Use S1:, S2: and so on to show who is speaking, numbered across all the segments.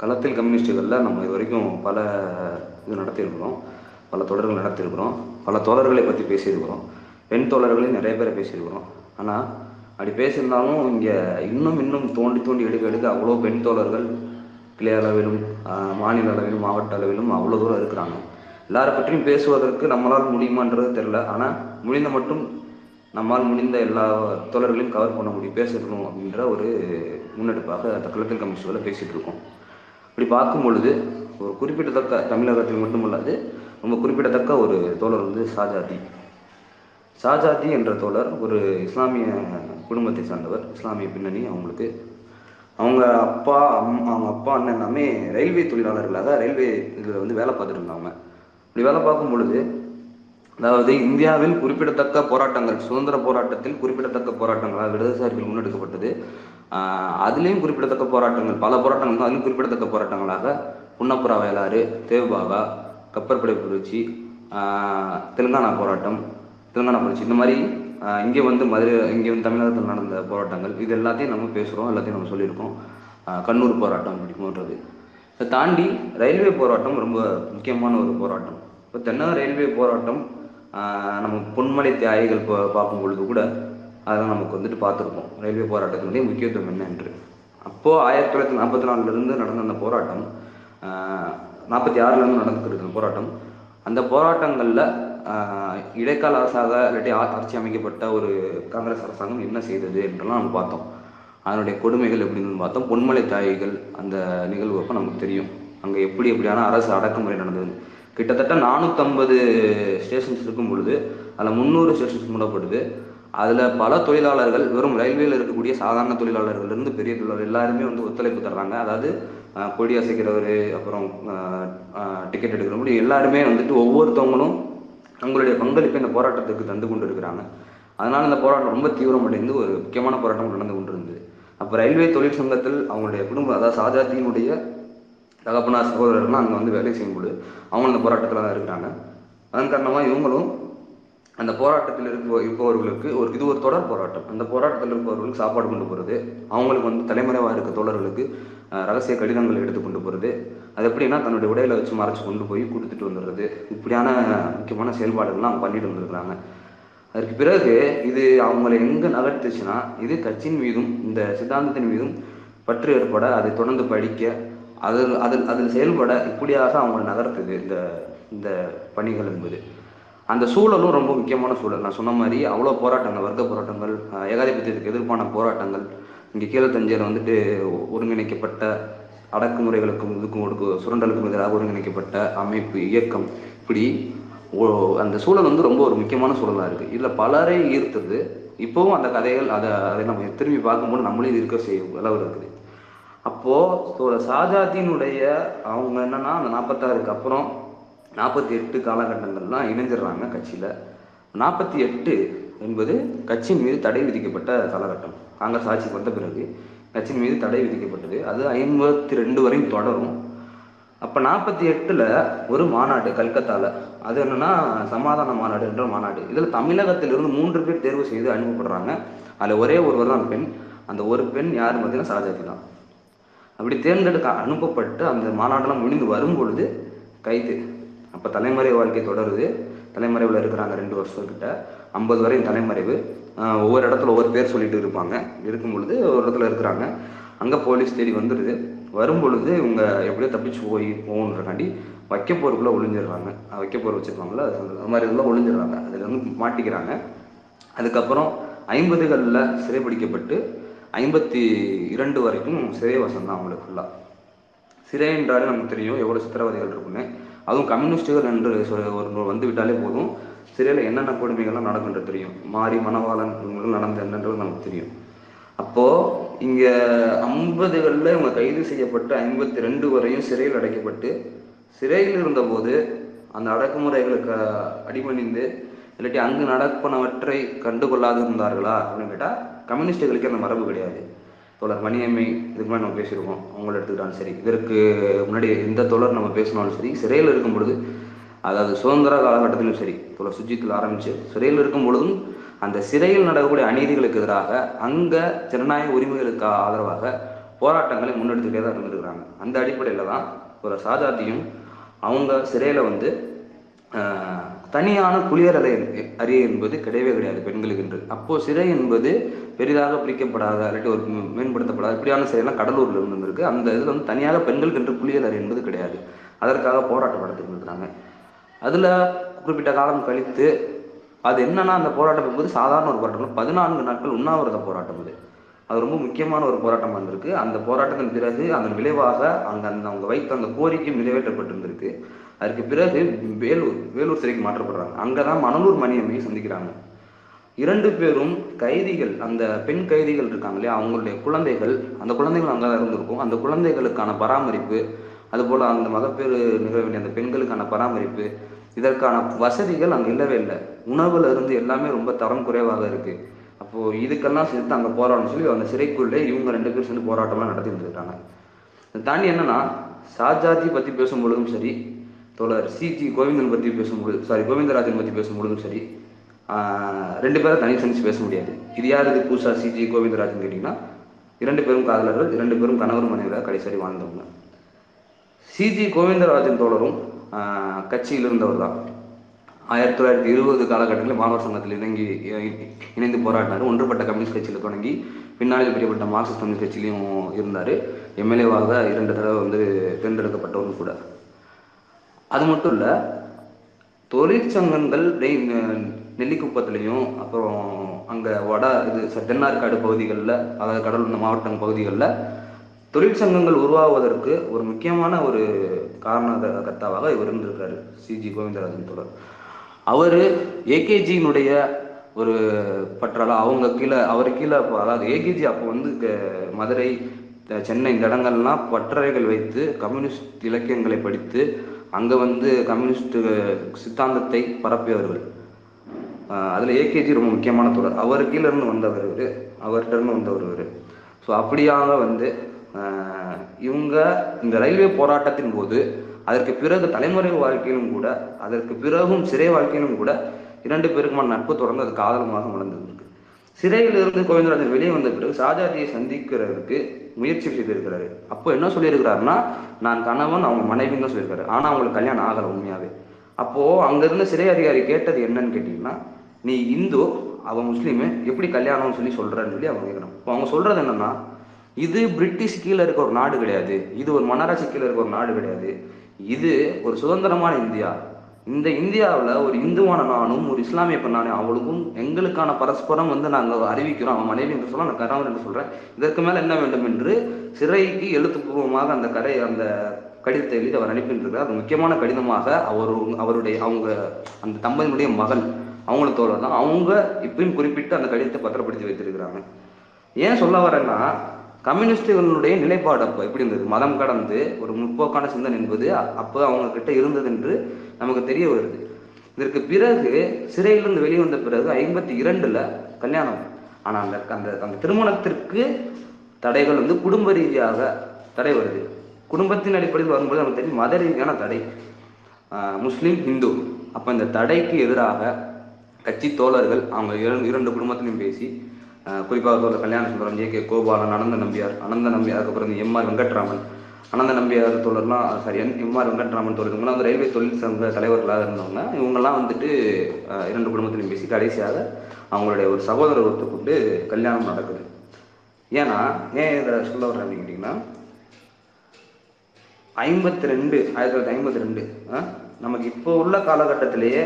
S1: களத்தில் கம்யூனிஸ்டுகளில் நம்ம இது வரைக்கும் பல இது நடத்தியிருக்கிறோம். பல தொடர்கள் நடத்தியிருக்கிறோம். பல தோழர்களை பற்றி பேசியிருக்கிறோம். பெண் தோழர்களையும் நிறைய பேரை பேசியிருக்கிறோம். ஆனால் அப்படி பேசியிருந்தாலும் இங்கே இன்னும் இன்னும் தோண்டி தோண்டி எடுக்க எடுக்க அவ்வளோ பெண் தோழர்கள் கிளை அளவிலும் மாநில அளவிலும் மாவட்ட அளவிலும் அவ்வளோ தூரம் இருக்கிறாங்க. எல்லாரை பற்றியும் பேசுவதற்கு நம்மளால் முடியுமான்றது தெரில ஆனால் முடிந்த மட்டும் நம்மால் முடிந்த எல்லா தோழர்களையும் கவர் பண்ண முடியும். பேசணும் அப்படின்ற ஒரு முன்னெடுப்பாக அந்த களத்தில் பேசிகிட்டு இருக்கோம். இப்படி பார்க்கும் பொழுது ஒரு குறிப்பிடத்தக்க தமிழகத்தில் மட்டுமல்லாது ரொம்ப குறிப்பிடத்தக்க ஒரு தோழர் வந்து ஷாஜாதி. ஷாஜாதி என்ற தோழர் ஒரு இஸ்லாமிய குடும்பத்தை சார்ந்தவர். இஸ்லாமிய பின்னணி அவங்களுக்கு. அவங்க அப்பா அம் அவங்க அப்பா அண்ணன் எல்லாமே ரயில்வே தொழிலாளர்களாக ரயில்வே இதில் வந்து வேலை பார்த்துட்டு இருந்தாங்க இப்படி வேலை பார்க்கும் பொழுது அதாவது இந்தியாவில் குறிப்பிடத்தக்க போராட்டங்கள் சுதந்திர போராட்டத்தில் குறிப்பிடத்தக்க போராட்டங்களாக இடதுசாரிகள் முன்னெடுக்கப்பட்டது. அதுலேயும் குறிப்பிடத்தக்க போராட்டங்கள் பல போராட்டங்கள் அதுலேயும் குறிப்பிடத்தக்க போராட்டங்களாக புன்னப்புறா வயலாறு தேவ்பாகா கப்பற்படை புரட்சி தெலுங்கானா போராட்டம் தெலுங்கானா புரட்சி இந்த மாதிரி இங்கே வந்து மதுரை இங்கே வந்து தமிழகத்தில் நடந்த போராட்டங்கள் இது எல்லாத்தையும் நம்ம பேசுகிறோம் எல்லாத்தையும் நம்ம சொல்லியிருக்கோம். கண்ணூர் போராட்டம் அப்படி போன்றது. இதை தாண்டி ரயில்வே போராட்டம் ரொம்ப முக்கியமான ஒரு போராட்டம். இப்போ தென்னக ரயில்வே போராட்டம் நம்ம பொன்மலை தியாகிகள் பார்க்கும் பொழுது கூட அதெல்லாம் நமக்கு வந்துட்டு பார்த்துருப்போம். ரயில்வே போராட்டத்தினுடைய முக்கியத்துவம் என்ன என்று அப்போது ஆயிரத்தி தொள்ளாயிரத்தி நாற்பத்தி நாலுலேருந்து நடந்த அந்த போராட்டம் நாற்பத்தி ஆறுலேருந்து நடந்துக்கிட்டு இருந்த போராட்டம் அந்த போராட்டங்களில் இடைக்கால அரசாக இல்லாட்டி ஆ- ஆட்சி அமைக்கப்பட்ட ஒரு காங்கிரஸ் அரசாங்கம் என்ன செய்தது என்றெல்லாம் நம்ம பார்த்தோம். அதனுடைய கொடுமைகள் எப்படின்னு பார்த்தோம். பொன்மலை தாய்கள் அந்த நிகழ்வு அப்போ நமக்கு தெரியும். அங்கே எப்படி எப்படியான அரசு அடக்குமுறை நடந்தது கிட்டத்தட்ட நானூற்றம்பது ஸ்டேஷன்ஸ் இருக்கும் பொழுது அதில் முந்நூறு ஸ்டேஷன்ஸ் மூடப்படுது. அதில் பல தொழிலாளர்கள் வெறும் ரயில்வேல இருக்கக்கூடிய சாதாரண தொழிலாளர்கள் இருந்து பெரிய தொழிலாளர் எல்லாருமே வந்து ஒத்துழைப்பு தர்றாங்க. அதாவது கொடி அசைக்கிறவர் அப்புறம் டிக்கெட் எடுக்கிறவங்க எல்லாருமே வந்துட்டு ஒவ்வொருத்தவங்களும் தங்களுடைய பங்களிப்பை இந்த போராட்டத்துக்கு தந்து கொண்டு இருக்கிறாங்க அதனால இந்த போராட்டம் ரொம்ப தீவிரமடைந்து ஒரு முக்கியமான போராட்டம் நடந்து கொண்டிருந்தது. அப்போ ரயில்வே தொழிற்சங்கத்தில் அவங்களுடைய குடும்பம் அதாவது சாஜாத்தியினுடைய தகப்பனார் சகோதரர்லாம் அங்கே வந்து வேலை செய்யும்போது அவங்க இந்த போராட்டத்தில் தான் இருக்கிறாங்க. அதன் காரணமாக இவங்களும் அந்த போராட்டத்தில் இருப்ப இருப்பவர்களுக்கு ஒரு இது ஒரு தொடர் போராட்டம். அந்த போராட்டத்தில் இருப்பவர்களுக்கு சாப்பாடு கொண்டு போகிறது அவங்களுக்கு வந்து தலைமறைவாக இருக்க தோழர்களுக்கு ரகசிய கடிதங்கள் எடுத்து கொண்டு போகிறது அது எப்படின்னா தன்னுடைய உடையில வச்சு மறைச்சு கொண்டு போய் கொடுத்துட்டு வந்துடுறது இப்படியான முக்கியமான செயல்பாடுகள்லாம் அவங்க பண்ணிட்டு வந்திருக்கிறாங்க. அதற்கு பிறகு இது அவங்களை எங்கே நகர்த்துச்சுன்னா இது கட்சியின் மீதும் இந்த சித்தாந்தத்தின் மீதும் பற்று ஏற்பட அதை தொடர்ந்து படிக்க அதில் அதில் அதில் செயல்பட இப்படியாக அவங்களை நகர்த்துது இந்த இந்த பணிகள் என்பது. அந்த சூழலும் ரொம்ப முக்கியமான சூழல். நான் சொன்ன மாதிரி அவ்வளோ போராட்டங்கள் வர்க்க போராட்டங்கள் ஏகாதிபத்தியத்துக்கு எதிர்ப்பான போராட்டங்கள் இங்கே கீழே தஞ்சையில் வந்துட்டு ஒருங்கிணைக்கப்பட்ட அடக்குமுறைகளுக்கும் இதுக்கும் ஒடுக்கு சுரண்டலுக்கும் எதிராக ஒருங்கிணைக்கப்பட்ட அமைப்பு இயக்கம் இப்படி ஓ- அந்த சூழல் வந்து ரொம்ப ஒரு முக்கியமான சூழலாக இருக்குது இதில் பலரை ஈர்த்தது இப்போவும் அந்த கதைகள் அதை அதை நம்ம திரும்பி பார்க்கும்போது நம்மளே இது இருக்க செய்யும் அளவு இருக்குது. அப்போது சாஜாத்தினுடைய அவங்க என்னன்னா அந்த நாற்பத்தாறுக்கு அப்புறம் நாற்பத்தி எட்டு காலகட்டங்கள்லாம் இணைஞ்சிடுறாங்க கட்சியில். நாற்பத்தி எட்டு என்பது கட்சியின் மீது தடை விதிக்கப்பட்ட காலகட்டம். காங்கிரஸ் ஆட்சிக்கு வந்த பிறகு கட்சியின் மீது தடை விதிக்கப்பட்டது. அது ஐம்பத்தி ரெண்டு வரையும் தொடரும். அப்போ நாற்பத்தி எட்டில் ஒரு மாநாடு கல்கத்தாவில் அது என்னன்னா சமாதான மாநாடு என்ற மாநாடு. இதில் தமிழகத்திலிருந்து மூன்று பேர் தேர்வு செய்து அனுப்பப்படுறாங்க. அதில் ஒரே ஒருவர் தான் பெண். அந்த ஒரு பெண் யார் பார்த்தீங்கன்னா சாஜாதி தான். அப்படி தேர்ந்தெடுக்க அனுப்பப்பட்டு அந்த மாநாடெல்லாம் முடிந்து வரும் பொழுது கைது. அப்போ தலைமறை வாழ்க்கை தொடருது. தலைமறைவில் இருக்கிறாங்க ரெண்டு வருஷத்துக்கிட்ட. ஐம்பது வரையும் தலைமறைவு. ஒவ்வொரு இடத்துல ஒவ்வொரு பேர் சொல்லிட்டு இருப்பாங்க. இருக்கும் பொழுது ஒரு இடத்துல இருக்கிறாங்க. அங்கே போலீஸ் தேடி வந்துடுது வரும் பொழுது இவங்க எப்படியோ தப்பிச்சு போய் போகணுன்றக்காண்டி வைக்கப்போருக்குள்ளே ஒளிஞ்சிடுறாங்க. வைக்க போர் வச்சுருப்பாங்களா அது மாதிரி இதெல்லாம் ஒளிஞ்சிடுறாங்க. அதில் வந்து மாட்டிக்கிறாங்க. அதுக்கப்புறம் ஐம்பதுகளில் சிறைபிடிக்கப்பட்டு ஐம்பத்தி இரண்டு வரைக்கும் சிறைவாசம் தான் அவங்களுக்கு ஃபுல்லாக சிறை என்றாலே நமக்கு தெரியும் எவ்வளோ சித்திரவதைகள் இருக்குன்னு அதுவும் கம்யூனிஸ்டுகள் என்று சொல் ஒரு வந்து விட்டாலே போதும். சிறையில் என்னென்ன கொடுமைகள்லாம் நடக்குன்றது தெரியும். மாறி மனவாளன் நடந்த என்னன்றது நமக்கு தெரியும். அப்போது இங்கே ஐம்பதுகளில் இவங்க கைது செய்யப்பட்டு ஐம்பத்தி ரெண்டு வரையும் சிறையில் அடைக்கப்பட்டு சிறையில் இருந்தபோது அந்த அடக்குமுறைகளுக்கு அடிபணிந்து இல்லாட்டி அங்கு நடப்பனவற்றை கண்டுகொள்ளாது இருந்தார்களா அப்படின்னு கேட்டால் கம்யூனிஸ்டுகளுக்கு அந்த மரபு கிடையாது. தோழர் மணியம்மை இதுக்கு மேலே நம்ம பேசியிருக்கோம். அவங்கள எடுத்துக்கிட்டாலும் சரி. இதற்கு முன்னாடி எந்த தோழர் நம்ம பேசினாலும் சரி சிறையில் இருக்கும் பொழுது அதாவது சுதந்திர காலகட்டத்திலும் சரி தோழர் சுஜித்தில் ஆரம்பித்து சிறையில் இருக்கும் பொழுதும் அந்த சிறையில் நடக்கக்கூடிய அநீதிகளுக்கு எதிராக அங்கே ஜனநாயக உரிமைகளுக்கு ஆதரவாக போராட்டங்களை முன்னெடுத்துக்கிட்டே தான் இருந்திருக்கிறாங்க. அந்த அடிப்படையில் தான் ஒரு சாஜாத்தியும் அவங்க சிறையில் வந்து தனியான குளியலறை அறை என்பது கிடையவே கிடையாது பெண்களுக்கு என்று. அப்போ சிறை என்பது பெரிதாக பிரிக்கப்படாத இல்லாட்டி ஒரு மேம்படுத்தப்படாத இப்படியான சிறையெல்லாம் கடலூர்ல இருந்து இருக்கு அந்த இதில் வந்து தனியாக பெண்களுக்கு என்று குளியலறை என்பது கிடையாது. அதற்காக போராட்டம் நடத்திட்டு இருக்கிறாங்க அதில் குறிப்பிட்ட காலம் கழித்து அது என்னன்னா அந்த போராட்டம் என்பது சாதாரண ஒரு போராட்டம். பதினான்கு நாட்கள் உண்ணாவிரத போராட்டம் இது அது ரொம்ப முக்கியமான ஒரு போராட்டமாக இருந்திருக்கு. அந்த போராட்டத்தின் பிறகு அதன் விளைவாக அங்க அந்த அவங்க வைத்த அந்த கோரிக்கை நிறைவேற்றப்பட்டிருந்திருக்கு. அதற்கு பிறகு வேலூர் வேலூர் சிறைக்கு மாற்றப்படுறாங்க. அங்கதான் மணலூர் மணியம்மையை சந்திக்கிறாங்க. இரண்டு பேரும் கைதிகள் அந்த பெண் கைதிகள் இருக்காங்க இல்லையா அவங்களுடைய குழந்தைகள் அந்த குழந்தைகள் அங்கே தான் இருந்திருக்கும். அந்த குழந்தைகளுக்கான பராமரிப்பு அதுபோல் அந்த மகப்பேறு நிகழ வேண்டிய அந்த பெண்களுக்கான பராமரிப்பு இதற்கான வசதிகள் அங்கே இல்லவே இல்லை. உணவுல இருந்து எல்லாமே ரொம்ப தரம் குறைவாக இருக்கு. அப்போ இதுக்கெல்லாம் சேர்த்து அங்கே போராடணும்னு சொல்லி அந்த சிறைக்குள்ளே இவங்க ரெண்டு பேரும் சேர்ந்து போராட்டம்லாம் நடத்தி இருந்திருக்காங்க தாண்டி என்னன்னா சாஜாதி பத்தி பேசும் பொழுதும் சரி தோழர் சிஜி கோவிந்தன் பற்றி பேசும்பொழுது சாரி கோவிந்தராஜன் பற்றி பேசும்பொழுதும் சரி ரெண்டு பேரும் தனி சந்திச்சு பேச முடியாது. இது யார் இது பூசா சிஜி கோவிந்தராஜன் கேட்டிங்கன்னா இரண்டு பேரும் காதலர்கள் இரண்டு பேரும் கணவர் மனைவியாக கடைசரி வாழ்ந்தவங்க. சிஜி கோவிந்தராஜன் தோழரும் கட்சியில் இருந்தவர் தான். ஆயிரத்தி தொள்ளாயிரத்தி இருபது காலகட்டத்தில் மாணவர் சங்கத்தில் இணங்கி இணைந்து போராடினார். ஒன்றுபட்ட கம்யூனிஸ்ட் கட்சியில் தொடங்கி பின்னாளில் பிரியப்பட்ட மார்க்சிஸ்ட் கம்யூனிஸ்ட் கட்சியிலையும் இருந்தார். எம்எல்ஏவாக இரண்டு தடவை வந்து தேர்ந்தெடுக்கப்பட்டவரும் கூட. அது மட்டும் இல்லை தொழிற்சங்கங்கள் டெய்- நெல்லிக்குப்பத்துலேயும் அப்புறம் அங்கே வட இது தென்னார்காடு பகுதிகளில் அதாவது கடலூர் மாவட்டம் பகுதிகளில் தொழிற்சங்கங்கள் உருவாவதற்கு ஒரு முக்கியமான ஒரு காரணகர்த்தாவாக இவர் இருந்திருக்காரு சிஜி கோவிந்தராஜன் தொடர். அவர் ஏகேஜியினுடைய ஒரு பற்றால அவங்க கீழே அவர் கீழே அப்போ- அதாவது ஏகேஜி அப்போ வந்து மதுரை சென்னை இந்த இடங்கள்லாம் பற்றறைகள் வைத்து கம்யூனிஸ்ட் இலக்கியங்களை படித்து அங்கே வந்து கம்யூனிஸ்ட் சித்தாந்தத்தை பரப்பியவர்கள் அதில் அதுல ஏகேஜி ரொம்ப முக்கியமான தொடர் அவர் கீழே இருந்து வந்தவர் இவர். அவர்கிட்ட இருந்து வந்தவர் இவர். ஸோ அப்படியாக வந்து இவங்க இந்த ரயில்வே போராட்டத்தின் போது அதற்கு பிறகு தலைமுறை வாழ்க்கையிலும் கூட அதற்கு பிறகும் சிறை வாழ்க்கையிலும் கூட இரண்டு பேருக்குமான நட்பு தொடர்ந்து அது காதலமாக மலர்ந்திருக்கு சிறையிலிருந்து கோவிந்தராஜன் வெளியே வந்த பிறகு ஷாஜாதியை சந்திக்கிறதுக்கு முயற்சி செய்திருக்கிறாரு. அப்போ என்ன சொல்லியிருக்கிறாருன்னா நான் கணவன் அவங்க மனைவின்னு தான் சொல்லியிருக்காரு. ஆனா அவங்களுக்கு கல்யாணம் ஆகலை உண்மையாவே. அப்போ அங்க இருந்த சிறை அதிகாரி கேட்டது என்னன்னு கேட்டீங்கன்னா நீ இந்து அவ முஸ்லீமு எப்படி கல்யாணம்னு சொல்லி சொல்றன்னு சொல்லி அவங்க கேட்கணும் இப்போ அவங்க சொல்றது என்னன்னா இது பிரிட்டிஷ் கீழே இருக்க ஒரு நாடு கிடையாது. இது ஒரு மன்னராட்சி கீழே இருக்க ஒரு நாடு கிடையாது. இது ஒரு சுதந்திரமான இந்தியா. இந்த இந்தியாவில் ஒரு இந்துவான நானும் ஒரு இஸ்லாமிய பெண்ணானே அவளுக்கும் எங்களுக்கான பரஸ்பரம் வந்து நாங்கள் அறிவிக்கிறோம். அவன் மனைவி என்று சொல்ல நான் கணவன் என்று சொல்கிறேன் இதற்கு மேலே என்ன வேண்டும் என்று சிறைக்கு எழுத்துப்பூர்வமாக அந்த கரை அந்த கடிதத்தை எழுதி அவர் அனுப்பியிருக்கிறார். அது முக்கியமான கடிதமாக அவர் அவருடைய அவங்க அந்த தம்பதியினுடைய மகள் அவங்கள தோழர் தான். அவங்க இப்பயும் குறிப்பிட்டு அந்த கடிதத்தை பத்திரப்படுத்தி வைத்திருக்கிறாங்க. ஏன் சொல்ல வரேன்னா கம்யூனிஸ்டுகளுடைய நிலைப்பாடு அப்போ எப்படி இருந்தது? மதம் கடந்து ஒரு முற்போக்கான சிந்தனை என்பது அப்போ அவங்க கிட்ட இருந்தது என்று நமக்கு தெரிய வருது. இதற்கு பிறகு சிறையிலிருந்து வெளியே வந்த பிறகு ஐம்பத்தி இரண்டுல கல்யாணம். ஆனால் அந்த அந்த அந்த திருமணத்திற்கு தடைகள் வந்து குடும்ப ரீதியாக தடை வருது. குடும்பத்தின் அடிப்படையில் வரும்போது நமக்கு தெரியும் மத ரீதியான தடை. முஸ்லீம் இந்து ஹிந்து இந்த தடைக்கு எதிராக கட்சி தோழர்கள் அவங்க இரண்டு இரண்டு குடும்பத்திலையும் பேசி குறிப்பாக தோழர் கல்யாண சுந்தரம் ஜே கே கோபாலன் அனந்த நம்பியார் அனந்த நம்பியார் அதுக்கப்புறம் எம் ஆர் வெங்கட்ராமன் அனந்த நம்பியார் தோழர்லாம் சாரி என் எம்ஆர் வெங்கட்ராமன் தோழர். இவங்கலாம் வந்து ரயில்வே தொழில் சங்க தலைவர்களாக இருந்தவங்க. இவங்கெல்லாம் வந்துட்டு இரண்டு குடும்பத்திலையும் பேசி கடைசியாக அவங்களுடைய ஒரு சகோதரர் ஒத்துக்கொண்டு கல்யாணம் நடக்குது. ஏன்னா ஏன் இதை சொல்ல வர்றேன் அப்படின்னு கேட்டிங்கன்னா ஐம்பத்தி ரெண்டு ஆயிரத்தி தொள்ளாயிரத்தி ஐம்பத்தி ரெண்டு நமக்கு இப்போ உள்ள காலகட்டத்திலேயே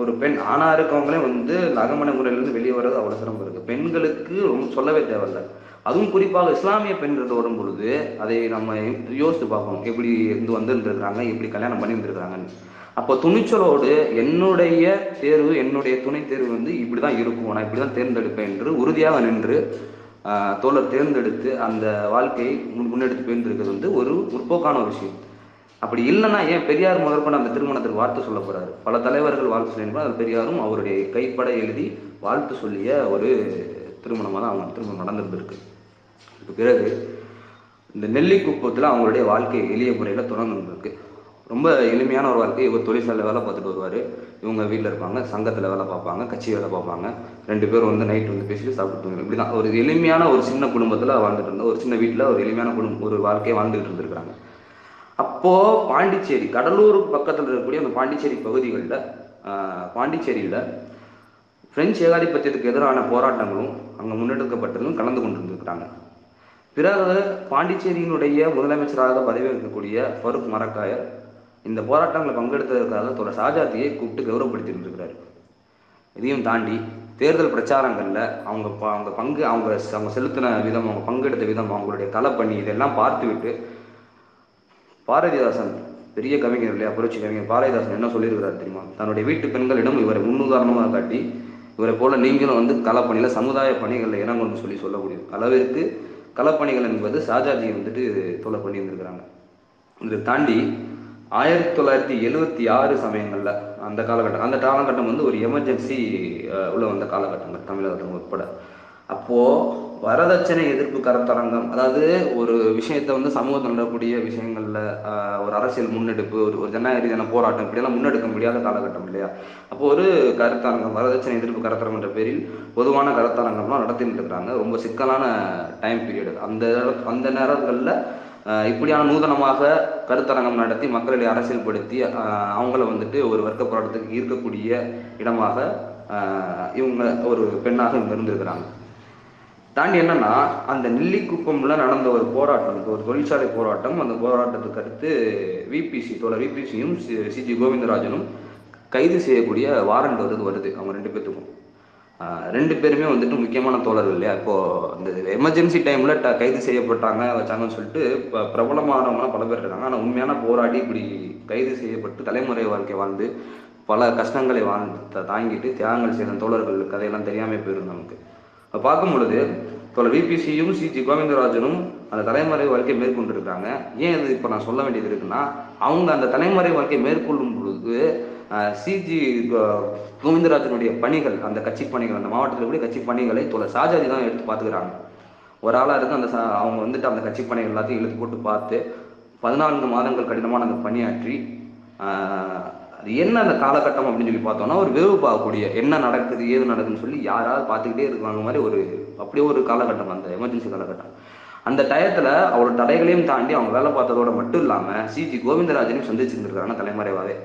S1: ஒரு பெண் ஆணா இருக்கவங்களே வந்து நகமன முறையிலிருந்து வெளியே வர்றது அவ்வளோ சிரமம் இருக்கு. பெண்களுக்கு ரொம்ப சொல்லவே தேவையில்ல. அதுவும் குறிப்பாக இஸ்லாமிய பெண்கள் வரும் பொழுது அதை நம்ம யோசித்து பார்க்கணும். எப்படி இருந்து வந்திருந்திருக்கிறாங்க எப்படி கல்யாணம் பண்ணி இருந்திருக்கிறாங்கன்னு அப்போ துணிச்சலோடு என்னுடைய தேர்வு என்னுடைய துணை தேர்வு வந்து இப்படிதான் இருக்கும். நான் இப்படிதான் தேர்ந்தெடுப்பேன் என்று உறுதியாக நின்று தோழர் தேர்ந்தெடுத்து அந்த வாழ்க்கையை முன் முன்னெடுத்து போயிருந்திருக்கிறது வந்து ஒரு முற்போக்கான ஒரு விஷயம். அப்படி இல்லைன்னா ஏன் பெரியார் முதற்கொண்டு அந்த திருமணத்திற்கு வாழ்த்து சொல்ல போறாரு? பல தலைவர்கள் வாழ்த்து சொல்லியிருப்பார் அது பெரியாரும் அவருடைய கைப்பட எழுதி வாழ்த்து சொல்லிய ஒரு திருமணமாக தான் அவங்க திருமணம் நடந்திருந்திருக்கு. இதுக்கு பிறகு இந்த நெல்லிக்குப்பத்தில் அவங்களுடைய வாழ்க்கை எளிய முறையில் தொடர்ந்துருக்கு ரொம்ப எளிமையான ஒரு வாழ்க்கை. இவர் தொழிற்சாலை வேலை பார்த்துட்டு வருவார். இவங்க வீட்டில் இருப்பாங்க. சங்கத்தில் வேலை பார்ப்பாங்க. கட்சி வேலை பார்ப்பாங்க. ரெண்டு பேரும் வந்து நைட் வந்து பேசிட்டு சாப்பிட்டு தூங்க இப்படி தான் ஒரு எளிமையான ஒரு சின்ன குடும்பத்தில் வாழ்ந்துட்டு இருந்தோம் ஒரு சின்ன வீட்டில் ஒரு எளிமையான குடும்பம் ஒரு வாழ்க்கையை வாழ்ந்துட்டு இருந்திருக்கிறாங்க. அப்போது பாண்டிச்சேரி கடலூருக்கு பக்கத்தில் இருக்கக்கூடிய அந்த பாண்டிச்சேரி பகுதிகளில் பாண்டிச்சேரியில் பிரெஞ்சு ஏகாதிபத்தியத்துக்கு எதிரான போராட்டங்களும் அங்கே முன்னெடுக்கப்பட்டதும் கலந்து கொண்டிருந்திருக்கிறாங்க. பிறகு பாண்டிச்சேரியினுடைய முதலமைச்சராக பதவி இருக்கக்கூடிய ஃபருக் மரக்காயர் இந்த போராட்டங்களில் பங்கெடுத்ததற்காக தோட ஷாஜாத்தியை கூப்பிட்டு கௌரவப்படுத்தி இருந்திருக்கிறாரு இதையும் தாண்டி தேர்தல் பிரச்சாரங்களில் அவங்க ப- அவங்க பங்கு அவங்க அவங்க செலுத்தின விதம் அவங்க பங்கெடுத்த விதம் அவங்களுடைய தலைப்பணி இதெல்லாம் பார்த்துவிட்டு பாரதிதாசன் பெரிய கவிஞர் இல்லையா புரட்சி கவிஞர் பாரதிதாசன் என்ன சொல்லியிருக்கிறார் தெரியுமா? தன்னுடைய வீட்டு பெண்களிடம் இவரை முன்னுதாரணமாக காட்டி இவரை போல நீங்களும் வந்து களப்பணியில் சமுதாய பணிகளில் இறங்கணும்னு சொல்லி சொல்லக்கூடிய அளவிற்கு களப்பணிகள் என்பது ஷாஜாஜி வந்துட்டு தொலை பண்ணி இருந்திருக்கிறாங்க இதை தாண்டி ஆயிரத்தி தொள்ளாயிரத்தி எழுவத்தி ஆறு சமயங்களில் அந்த காலகட்டம் அந்த காலகட்டம் வந்து ஒரு எமர்ஜென்சி உள்ள வந்த காலகட்டங்கள் தமிழகத்தில் உட்பட. அப்போ வரதட்சணை எதிர்ப்பு கருத்தரங்கம் அதாவது ஒரு விஷயத்தை வந்து சமூகத்தில் நடக்கக்கூடிய விஷயங்கள்ல ஒரு அரசியல் முன்னெடுப்பு ஒரு ஒரு ஜனநாயக ரீதியான போராட்டம் இப்படியெல்லாம் முன்னெடுக்க முடியாத காலகட்டம் இல்லையா? அப்போ ஒரு கருத்தரங்கம் வரதட்சணை எதிர்ப்பு கருத்தரங்கம் என்ற பேரில் பொதுவான கருத்தரங்கம்லாம் நடத்திட்டு இருக்கிறாங்க ரொம்ப சிக்கலான டைம் பீரியட் அந்த அந்த நேரங்களில் இப்படியான நூதனமாக கருத்தரங்கம் நடத்தி மக்களை அரசியல்படுத்தி அவங்கள வந்துட்டு ஒரு வர்க்க போராட்டத்துக்கு ஈர்க்கக்கூடிய இடமாக இவங்க ஒரு பெண்ணாக இங்க இருந்திருக்கிறாங்க. தாண்டி என்னன்னா அந்த நெல்லிக்குப்பம்ல நடந்த ஒரு போராட்டம் ஒரு தொழிற்சாலை போராட்டம். அந்த போராட்டத்துக்கு அடுத்து விபிசி தோழர் விபிசியும் சிஜி கோவிந்தராஜனும் கைது செய்யக்கூடிய வாரண்ட் வருது வருது அவங்க ரெண்டு பேர்த்துக்கும் ரெண்டு பேருமே வந்துட்டு முக்கியமான தோழர்கள் இல்லையா? இப்போ இந்த எமர்ஜென்சி டைம்ல கைது செய்யப்பட்டாங்க வச்சாங்கன்னு சொல்லிட்டு ப- பல பேர் இருக்காங்க. ஆனா உண்மையான போராடி இப்படி கைது செய்யப்பட்டு தலைமுறை வாழ்க்கை வாழ்ந்து பல கஷ்டங்களை வாழ்ந்து தாங்கிட்டு தியாகங்கள் செய்த தோழர்கள் கதையெல்லாம் தெரியாமல் போயிரும் நமக்கு. அப்ப பார்க்கும் பொழுது தோழர் விபிசியும் சிஜி கோவிந்தராஜனும் அந்த தலைமுறை வாழ்க்கை மேற்கொண்டிருக்காங்க ஏன் இது இப்போ நான் சொல்ல வேண்டியது இருக்குன்னா அவங்க அந்த தலைமுறை வாழ்க்கை மேற்கொள்ளும் பொழுது சிஜி கோவிந்தராஜனுடைய பணிகள் அந்த கட்சி பணிகள் அந்த மாவட்டத்தில் கூடிய கட்சி பணிகளை தொலை சாஜாதி தான் எடுத்து பார்த்துக்கிறாங்க. ஒரு ஆளாக இருந்து அந்த அவங்க வந்துட்டு அந்த கட்சி பணிகள் எல்லாத்தையும் இழுத்து போட்டு பார்த்து பதினான்கு மாதங்கள் கடினமான அந்த பணியாற்றி அது என்ன அந்த காலகட்டம் அப்படின்னு சொல்லி பார்த்தோம்னா ஒரு வெறுப்பு பார்க்கக்கூடிய என்ன நடக்குது ஏது நடக்குதுன்னு சொல்லி யாராவது பார்த்துக்கிட்டே இருக்காங்க மாதிரி ஒரு அப்படியே ஒரு காலகட்டம் அந்த எமர்ஜென்சி காலகட்டம். அந்த டயத்துல அவரோட தடைகளையும் தாண்டி அவங்க வேலை பார்த்ததோட மட்டும் இல்லாம சிஜி கோவிந்தராஜனையும் சந்திச்சிருந்திருக்காங்க தலைமறைவாவே.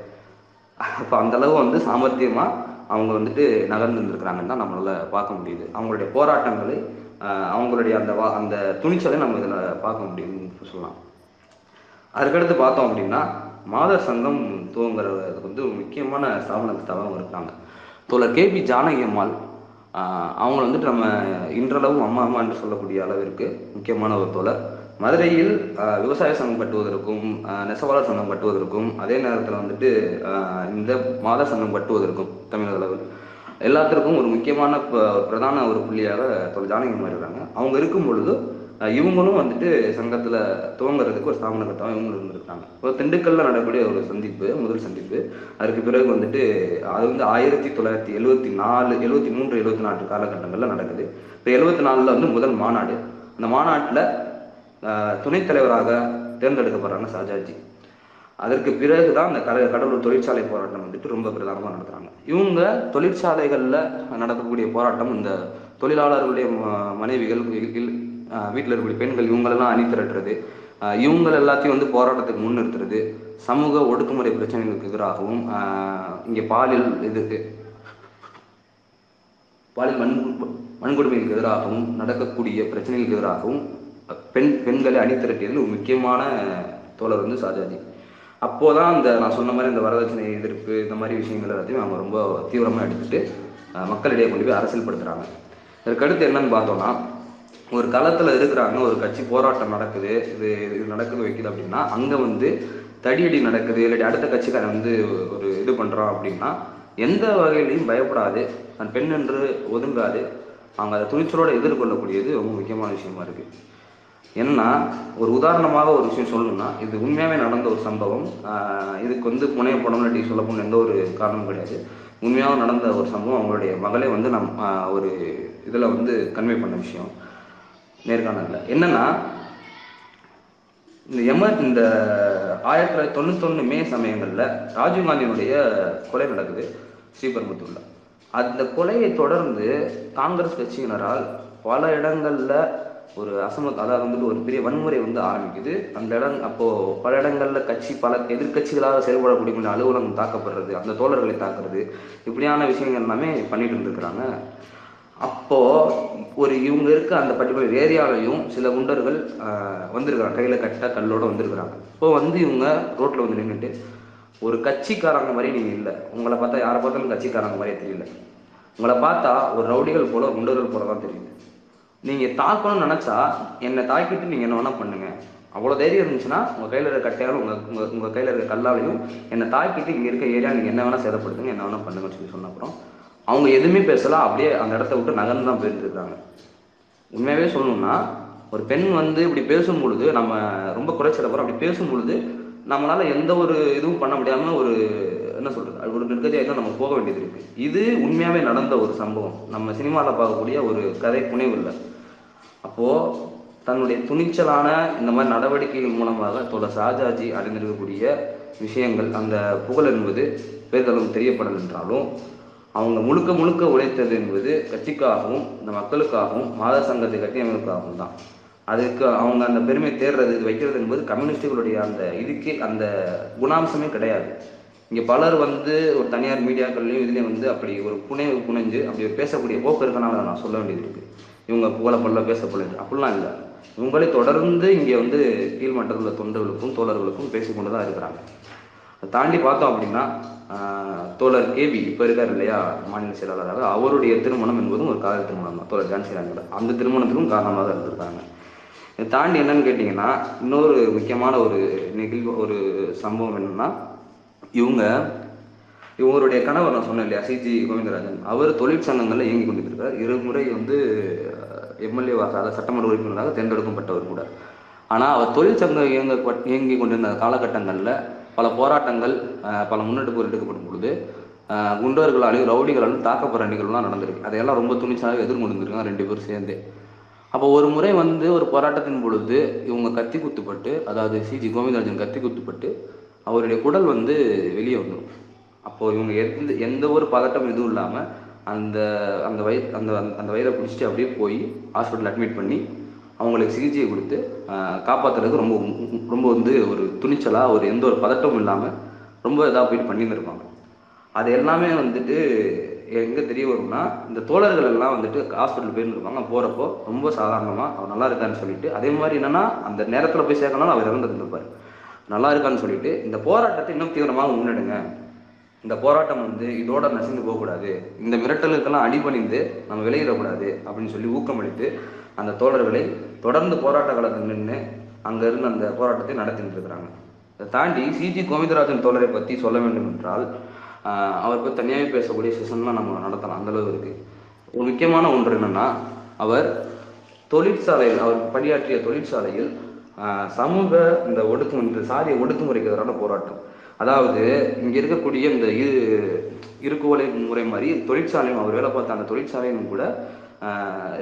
S1: அப்போ அந்த அளவு வந்து சாமர்த்தியமா அவங்க வந்துட்டு நகர்ந்துருக்கிறாங்கன்னு தான் நம்மளால பார்க்க முடியுது. அவங்களுடைய போராட்டங்களை அவங்களுடைய அந்த வா- அந்த துணிச்சலை நம்ம இதில் பார்க்க முடியுதுன்னு சொல்லலாம். அதுக்கடுத்து பார்த்தோம் அப்படின்னா மாத சங்கம் துவங்குறதுக்கு வந்து ஒரு முக்கியமான ஸ்தாபனத்துக்காகவும் இருக்காங்க. தோழர் கேபி ஜானகி அம்மாள் அவங்கள அவங்க வந்துட்டு நம்ம இன்றளவும் அம்மா அம்மா என்று சொல்லக்கூடிய அளவிற்கு முக்கியமான ஒரு தோழர். மதுரையில் விவசாய சங்கம் கட்டுவதற்கும் நெசவாளர் சங்கம் கட்டுவதற்கும் அதே நேரத்தில் வந்துட்டு இந்த மாத சங்கம் கட்டுவதற்கும் தமிழக அளவில் எல்லாத்திற்கும் ஒரு முக்கியமான ப- பிரதான ஒரு புள்ளியாக தொழில் ஜானகி அம்மாள் இருக்காங்க. அவங்க இருக்கும் பொழுது இவங்களும் வந்துட்டு சங்கத்துல துவங்குறதுக்கு ஒரு ஸ்தாபன கட்டம் இவங்களும் இருந்திருக்காங்க இப்போ திண்டுக்கல்ல நடக்கக்கூடிய ஒரு சந்திப்பு முதல் சந்திப்பு. அதுக்கு பிறகு வந்துட்டு அது வந்து ஆயிரத்தி தொள்ளாயிரத்தி எழுவத்தி நாலு எழுவத்தி மூன்று எழுபத்தி நாலு காலகட்டங்கள்ல நடக்குது. இப்போ எழுவத்தி நாலுல வந்து முதல் மாநாடு. அந்த மாநாட்டுல துணைத் தலைவராக தேர்ந்தெடுக்கப்படுறாங்க சாஜாஜி. அதற்கு பிறகுதான் அந்த கட கடலூர் தொழிற்சாலை போராட்டம் வந்துட்டு ரொம்ப பிரதானமாக நடத்துறாங்க. இவங்க தொழிற்சாலைகளில் நடக்கக்கூடிய போராட்டம் இந்த தொழிலாளர்களுடைய ம- மனைவிகள் வீட்டில் இருக்கக்கூடிய பெண்கள் இவங்களெல்லாம் அணி திரட்டுறது. இவங்கள் இவங்க எல்லாத்தையும் வந்து போராட்டத்துக்கு முன்னிறுத்துறது. சமூக ஒடுக்குமுறை பிரச்சனைகளுக்கு எதிராகவும் இங்கே பாலியல் இதுக்கு பாலியல் வன் வன்கொடுமைகளுக்கு எதிராகவும் நடக்கக்கூடிய பிரச்சனைகளுக்கு எதிராகவும் பெண் பெண்களை அணிதிரட்டியதில் ஒரு முக்கியமான தோழர் வந்து ஷாஜாஜி அப்போதான் இந்த நான் சொன்ன மாதிரி இந்த வரதட்சணை எதிர்ப்பு இந்த மாதிரி விஷயங்கள் எல்லாத்தையும் அவங்க ரொம்ப தீவிரமாக எடுத்துட்டு மக்களிடையே கொண்டு போய் அரசியல் படுத்துகிறாங்க இதற்கடுத்து என்னன்னு பார்த்தோம்னா ஒரு களத்தில் இருக்கிறாங்க ஒரு கட்சி போராட்டம் நடக்குது இது இது நடக்குது வைக்குது அப்படின்னா அங்கே வந்து தடியடி நடக்குது இல்லாட்டி அடுத்த கட்சிக்காரன் வந்து ஒரு இது பண்ணுறான் அப்படின்னா எந்த வகையிலையும் பயப்படாது தன் பெண் என்று ஒதுங்காது அவங்க அதை துணிச்சலோட எதிர்கொள்ளக்கூடியது ரொம்ப முக்கியமான விஷயமா இருக்கு. ஏன்னா ஒரு உதாரணமாக ஒரு விஷயம் சொல்லணும்னா இது உண்மையாகவே நடந்த ஒரு சம்பவம். இதுக்கு வந்து புனையப்படம் இல்லாட்டி சொல்லப்போன எந்த ஒரு காரணமும் கிடையாது. உண்மையாக நடந்த ஒரு சம்பவம் அவங்களுடைய மகளே வந்து நம் ஒரு இதில் வந்து கன்வே பண்ண விஷயம். நேர்காணலில். என்னன்னா இந்த எம இந்த ஆயிரத்தி தொள்ளாயிரத்தி தொண்ணூத்தொன்று மே சமயங்களில் ராஜீவ்காந்தியினுடைய கொலை நடக்குது ஸ்ரீபெரும்புத்தூரில். அந்த கொலையை தொடர்ந்து காங்கிரஸ் கட்சியினரால் பல இடங்களில் ஒரு அசம அதாவது வந்துட்டு ஒரு பெரிய வன்முறை வந்து ஆரம்பிக்குது. அந்த இடம் அப்போது பல இடங்களில் கட்சி பல எதிர்க்கட்சிகளாக செயல்படக்கூடிய அலுவலகம் தாக்கப்படுறது அந்த தோழர்களை தாக்குறது இப்படியான விஷயங்கள் எல்லாமே பண்ணிட்டு இருந்திருக்கிறாங்க. அப்போ ஒரு இவங்க இருக்க அந்த பர்டிகுலர் ஏரியாலையும் சில குண்டர்கள் வந்திருக்கிறாங்க. கையில கட்ட கல்லோட வந்திருக்கிறாங்க. இப்போ வந்து இவங்க ரோட்ல வந்து நின்றுட்டு ஒரு கட்சிக்காரங்க மாதிரி நீங்க இல்லை. உங்களை பார்த்தா யாரை பார்த்தாலும் கட்சிக்காரங்க மாதிரியே தெரியல. உங்களை பார்த்தா ஒரு ரவுடிகள் போல குண்டர்கள் போல தான் தெரியுது. நீங்க தாக்கணும்னு நினைச்சா என்னை தாக்கிட்டு நீங்க என்ன வேணா பண்ணுங்க. அவ்வளோ தைரியம் இருந்துச்சுன்னா உங்கள் கையில் இருக்க கட்டையாலும் உங்கள் உங்கள் உங்கள் கையில் இருக்க கல்லாலையும் என்னை தாக்கிட்டு இங்கே இருக்க ஏரியா நீங்கள் என்ன வேணால் சேதப்படுத்துங்க என்ன வேணால் பண்ணுங்கன்னு சொல்லி சொன்ன அப்புறம் அவங்க எதுவுமே பேசல அப்படியே அந்த இடத்த விட்டு நகர்ந்து தான் போயிட்டு இருக்காங்க. உண்மையாகவே சொல்லணும்னா ஒரு பெண் வந்து இப்படி பேசும் பொழுது நம்ம ரொம்ப குறைச்சிடப்போம் அப்படி பேசும் பொழுது நம்மளால எந்த ஒரு இதுவும் பண்ண முடியாமல் ஒரு என்ன சொல்றது அது ஒரு நிர்கதியாக தான் நம்ம போக வேண்டியது இருக்கு. இது உண்மையாகவே நடந்த ஒரு சம்பவம். நம்ம சினிமாவில் பார்க்கக்கூடிய ஒரு கதை புனைவு இல்லை. அப்போ தன்னுடைய துணிச்சலான இந்த மாதிரி நடவடிக்கைகள் மூலமாக தோழர் ஷாஜாஜி அடைந்திருக்கக்கூடிய விஷயங்கள் அந்த புகழ் என்பது பெரிதளவு தெரியப்படல் என்றாலும் அவங்க முழுக்க முழுக்க உழைத்தது என்பது கட்சிக்காகவும் இந்த மக்களுக்காகவும் மாத சங்கத்தை கட்டியமைப்புக்காகவும் தான். அதுக்கு அவங்க அந்த பெருமை தேடுறது வைக்கிறது என்பது கம்யூனிஸ்டுகளுடைய அந்த இதுக்கே அந்த குணாம்சமே கிடையாது. இங்கே பலர் வந்து ஒரு தனியார் மீடியாக்கள்லையும் இதுலேயும் வந்து அப்படி ஒரு புனைவு புனைஞ்சு அப்படி பேசக்கூடிய போக்கு இருக்கனால நான் சொல்ல வேண்டியது இருக்கு. இவங்க புகழப்படல பேசப்படல அப்படிலாம் இல்லை. இவங்களே தொடர்ந்து இங்கே வந்து கீழ்மட்டத்தில் உள்ள தொண்டர்களுக்கும் தோழர்களுக்கும் பேசிக்கொண்டு தான் இருக்கிறாங்க. அதை தாண்டி பார்த்தோம் அப்படின்னா தோழர் கேபி இப்போ இருக்கார் இல்லையா மாநில செயலாளராக அவருடைய திருமணம் என்பதும் ஒரு காதல் திருமணம் தான். தோழர் ஜான்சி ராணியோட அந்த திருமணத்துக்கும் காரணமாக தான் இருந்திருக்காங்க. இதை தாண்டி என்னன்னு கேட்டிங்கன்னா இன்னொரு முக்கியமான ஒரு நிகழ்வு ஒரு சம்பவம் என்னன்னா இவங்க இவங்களுடைய கணவர் நான் சொன்னேன் இல்லையா சிஜி கோவிந்தராஜன். அவர் தொழிற்சங்கங்களில் இயங்கி கொண்டிருக்கிறார். இருமுறை வந்து எம்எல்ஏவாக அதாவது சட்டமன்ற உறுப்பினராக தேர்ந்தெடுக்கப்பட்டவர் கூட. ஆனால் அவர் தொழிற்சங்கம் இயங்க இயங்கி கொண்டிருந்த காலகட்டங்களில் பல போராட்டங்கள் பல முன்னெடுப்பு எடுக்கப்படும் பொழுது குண்டர்களாலையும் ரவுடிகளாலும் தாக்கப்படுற நிகழ்வுலாம் நடந்திருக்கு. அதையெல்லாம் ரொம்ப துணிச்சலாக எதிர்கொண்டிருக்காங்க ரெண்டு பேரும் சேர்ந்து. அப்போ ஒரு முறை வந்து ஒரு போராட்டத்தின் பொழுது இவங்க கத்தி குத்துப்பட்டு அதாவது சிஜி கோவிந்தராஜன் கத்தி குத்துப்பட்டு அவருடைய குடல் வந்து வெளியே வந்துடும் அப்போ இவங்க எந்த எந்த ஒரு பதட்டம் எதுவும் இல்லாமல் அந்த அந்த வய அந்த அந்த வயிறை பிடிச்சிட்டு அப்படியே போய் ஹாஸ்பிட்டல் அட்மிட் பண்ணி அவங்களுக்கு சிகிச்சையை கொடுத்து காப்பாற்றுறதுக்கு ரொம்ப ரொம்ப வந்து ஒரு துணிச்சலாக ஒரு எந்த ஒரு பதட்டமும் இல்லாமல் ரொம்ப இதாக போயிட்டு பண்ணியிருந்துருப்பாங்க. அது எல்லாமே வந்துட்டு எங்கே தெரிய வரும்னா இந்த தோழர்கள் எல்லாம் வந்துட்டு ஹாஸ்பிட்டல் போயிருந்துருப்பாங்க. போகிறப்போ ரொம்ப சாதாரணமாக அவர் நல்லா இருக்கான்னு சொல்லிட்டு அதே மாதிரி என்னன்னா அந்த நேரத்தில் போய் சேர்க்கணும் அவர் இறந்துருந்துருப்பார். நல்லா இருக்கான்னு சொல்லிட்டு இந்த போராட்டத்தை இன்னும் தீவிரமாக முன்னெடுங்க. இந்த போராட்டம் வந்து இதோட நசிந்து போகக்கூடாது. இந்த மிரட்டலுக்கெல்லாம் அடிபணிந்து நம்ம விளையிடக்கூடாது அப்படின்னு சொல்லி ஊக்கமளித்து அந்த தோழர்களை தொடர்ந்து போராட்ட காலத்தில் நின்று அங்கே இருந்து அந்த போராட்டத்தை நடத்திட்டு இருக்கிறாங்க. இதை தாண்டி சிஜி கோவிந்தராஜன் தோழரை பற்றி சொல்ல வேண்டும் என்றால் அவர் பற்றி தனியாக பேசக்கூடிய செஷன்லாம் நம்ம நடத்தலாம். அந்த இருக்குது ஒரு முக்கியமான ஒன்று என்னென்னா அவர் தொழிற்சாலையில் அவர் பணியாற்றிய தொழிற்சாலையில் சமூக இந்த ஒடுக்குமுறை இந்த சாதிய ஒடுக்குமுறைக்கு எதிரான போராட்டம். அதாவது இங்கே இருக்கக்கூடிய இந்த இரு இருக்குவலை முறை மாதிரி தொழிற்சாலையும் அவர் வேலை பார்த்த அந்த தொழிற்சாலையும் கூட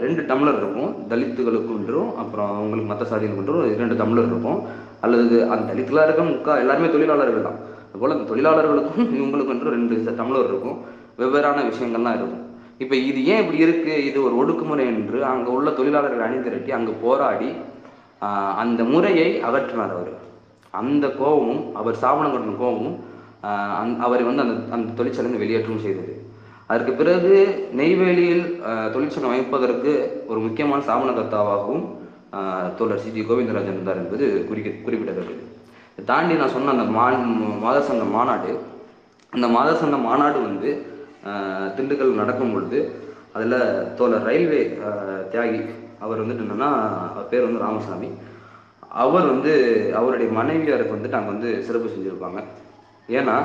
S1: ரெண்டு டம்ளர் இருக்கும். தலித்துகளுக்குன்றும் அப்புறம் அவங்களுக்கு மற்ற சாதிகளுக்கு என்றும் இரண்டு டம்ளர் இருக்கும். அல்லது அந்த தலித்துகளாக இருக்க முக்கா எல்லாருமே தொழிலாளர்கள் தான். அதுபோல் அந்த தொழிலாளர்களுக்கும் இவங்களுக்கு என்று ரெண்டு டம்ளர் இருக்கும். வெவ்வேறான விஷயங்கள்லாம் இருக்கும். இப்போ இது ஏன் இப்படி இருக்கு? இது ஒரு ஒடுக்குமுறை என்று அங்கே உள்ள தொழிலாளர்கள் அணிந்திரட்டி அங்கே போராடி அந்த முறையை அகற்றினார் அவர். அந்த கோபமும் அவர் ஸ்தாபனம் கட்டின கோபமும் அவரை வந்து அந்த அந்த தொழிற்சாலையில் வெளியேற்றவும் செய்தது. அதற்கு பிறகு நெய்வேலியில் தொழிற்சங்கம் அமைப்பதற்கு ஒரு முக்கியமான சாமன கர்த்தாவாகவும் தோழர் சிஜி கோவிந்தராஜன் இருந்தார் என்பது குறிக்க குறிப்பிடத்தக்கது. இதை தாண்டி நான் சொன்ன அந்த மா மாத சங்க மாநாடு அந்த மாத சங்க மாநாடு வந்து திண்டுக்கல் நடக்கும் பொழுது அதில் தோழர் ரயில்வே தியாகி அவர் வந்துட்டு என்னன்னா அவர் பேர் வந்து ராமசாமி. அவர் வந்து அவருடைய மனைவியாருக்கு வந்துட்டு அங்கே வந்து சிறப்பு செஞ்சுருப்பாங்க. ஏன்னா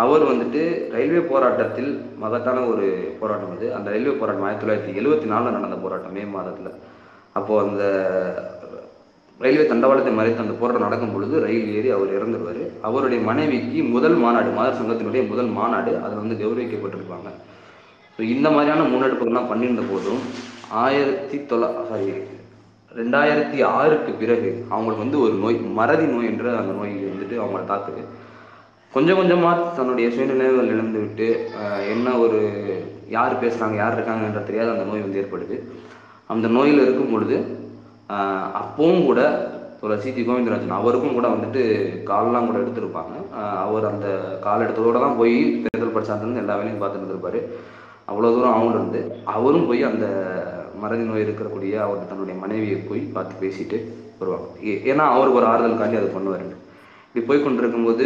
S1: அவர் வந்துட்டு ரயில்வே போராட்டத்தில் மகத்தான ஒரு போராட்டம் அது அந்த ரயில்வே போராட்டம் ஆயிரத்தி தொள்ளாயிரத்தி எழுபத்தி நாலில் நடந்த போராட்டம் மே மாதத்தில். அப்போது அந்த ரயில்வே தண்டவாளத்தை மறைத்து அந்த போராட்டம் நடக்கும் பொழுது ரயில் ஏறி அவர் இறந்துருவார். அவருடைய மனைவிக்கு முதல் மாநாடு மாதர் சங்கத்தினுடைய முதல் மாநாடு அதில் வந்து கௌரவிக்கப்பட்டிருப்பாங்க. ஸோ இந்த மாதிரியான முன்னெடுப்புகள்லாம் பண்ணியிருந்த போதும் ஆயிரத்தி தொள்ளா சாரி ரெண்டாயிரத்தி ஆறுக்கு பிறகு அவங்களுக்கு வந்து ஒரு நோய் மறதி நோய் என்ற அந்த நோய் வந்துட்டு அவங்கள தாக்குது. கொஞ்சம் கொஞ்சமாக தன்னுடைய சுயநினைவுகள் இழந்து விட்டு என்ன ஒரு யார் பேசுகிறாங்க யார் இருக்காங்கன்ற தெரியாத அந்த நோய் வந்து ஏற்படுது. அந்த நோயில் இருக்கும் பொழுது அப்பவும் கூட ஒரு சிடி கோவிந்தராஜன் அவருக்கும் கூட வந்துட்டு கால்லாம் கூட எடுத்திருப்பாங்க. அவர் அந்த கால் எடுத்ததோட தான் போய் தேர்தல் பிரச்சாரத்துலேருந்து எல்லா வேலையும் பார்த்துட்டு இருந்திருப்பாரு. அவ்வளோ தூரம் அவங்க இருந்து அவரும் போய் அந்த மறதி நோய் இருக்கக்கூடிய அவர் தன்னுடைய மனைவியை போய் பார்த்து பேசிட்டு வருவாங்க. ஏ- ஏன்னா அவருக்கு ஒரு ஆறுதலுக்காண்டி அதை பண்ணுவார். இப்படி போய் கொண்டிருக்கும் போது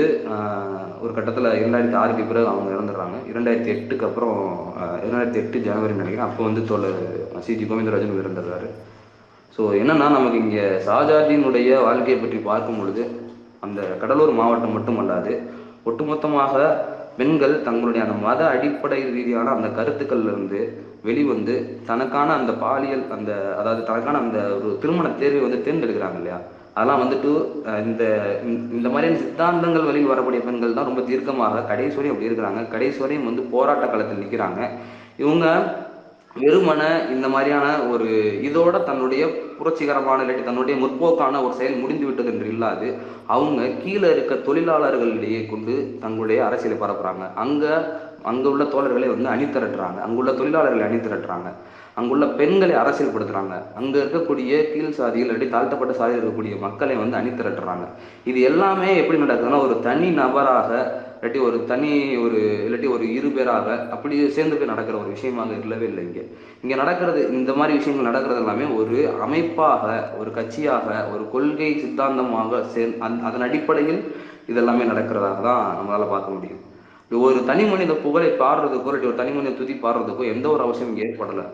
S1: ஒரு கட்டத்தில் இரண்டாயிரத்தி ஆறுக்கு பிறகு அவங்க இறந்துடுறாங்க. இரண்டாயிரத்தி எட்டுக்கு அப்புறம் இரண்டாயிரத்தி எட்டு ஜனவரி நினைக்கிறேன். அப்போ வந்து தோழர் சிஜி கோவிந்தராஜன் இறந்துடுறாரு ஸோ என்னன்னா நமக்கு இங்கே ஷாஜாஜியினுடைய வாழ்க்கையை பற்றி பார்க்கும் பொழுது அந்த கடலூர் மாவட்டம் மட்டுமல்லாது ஒட்டுமொத்தமாக பெண்கள் தங்களுடைய அந்த மத அடிப்படை ரீதியான அந்த கருத்துக்கள்ல இருந்து வெளிவந்து தனக்கான அந்த பாலியல் அந்த அதாவது தனக்கான அந்த ஒரு திருமண தேர்வை வந்து தேர்ந்தெடுக்கிறாங்க இல்லையா? அதெல்லாம் வந்துட்டு இந்த இந்த- மாதிரியான சித்தாந்தங்கள் வழியில் வரக்கூடிய பெண்கள் தான் ரொம்ப தீர்க்கமாக கடைசி வரையும் அப்படி இருக்கிறாங்க. கடைசி வரையும் வந்து போராட்ட களத்தில் நிற்கிறாங்க இவங்க வெறுமனை இந்த மாதிரியான ஒரு இதோட தன்னுடைய புரட்சிகரமான இல்லாட்டி தன்னுடைய முற்போக்கான ஒரு செயல் முடிந்து விட்டது என்று இல்லாது அவங்க கீழே இருக்க தொழிலாளர்களிடையே கொண்டு தங்களுடைய அரசியலை பரப்புறாங்க. அங்க அங்க உள்ள தோழர்களை வந்து அணி திரட்டுறாங்க அங்குள்ள தொழிலாளர்களை அணி திரட்டுறாங்க அங்குள்ள பெண்களை அரசியல்படுத்துறாங்க. அங்க இருக்கக்கூடிய கீழ் சாதிகள் இல்லாட்டி தாழ்த்தப்பட்ட சாதியில் இருக்கக்கூடிய மக்களை வந்து அணி திரட்டுறாங்க. இது எல்லாமே எப்படி நடக்குதுன்னா ஒரு தனி நபராக இல்லாட்டி ஒரு தனி ஒரு இல்லாட்டி ஒரு இரு பேராக அப்படி சேர்ந்து போய் நடக்கிற ஒரு விஷயமாக இல்லவே இல்லை இங்கே. இங்கே நடக்கிறது இந்த மாதிரி விஷயங்கள் நடக்கிறது எல்லாமே ஒரு அமைப்பாக ஒரு கட்சியாக ஒரு கொள்கை சித்தாந்தமாக சேர் அந் அதன் அடிப்படையில் இதெல்லாமே நடக்கிறதாக தான் நம்மளால பார்க்க முடியும். ஒரு தனி மனித புகழை பாடுறதுக்கோ இல்லாட்டி ஒரு தனி மனித துதி பாடுறதுக்கோ எந்த ஒரு அவசியமும் ஏற்படலை.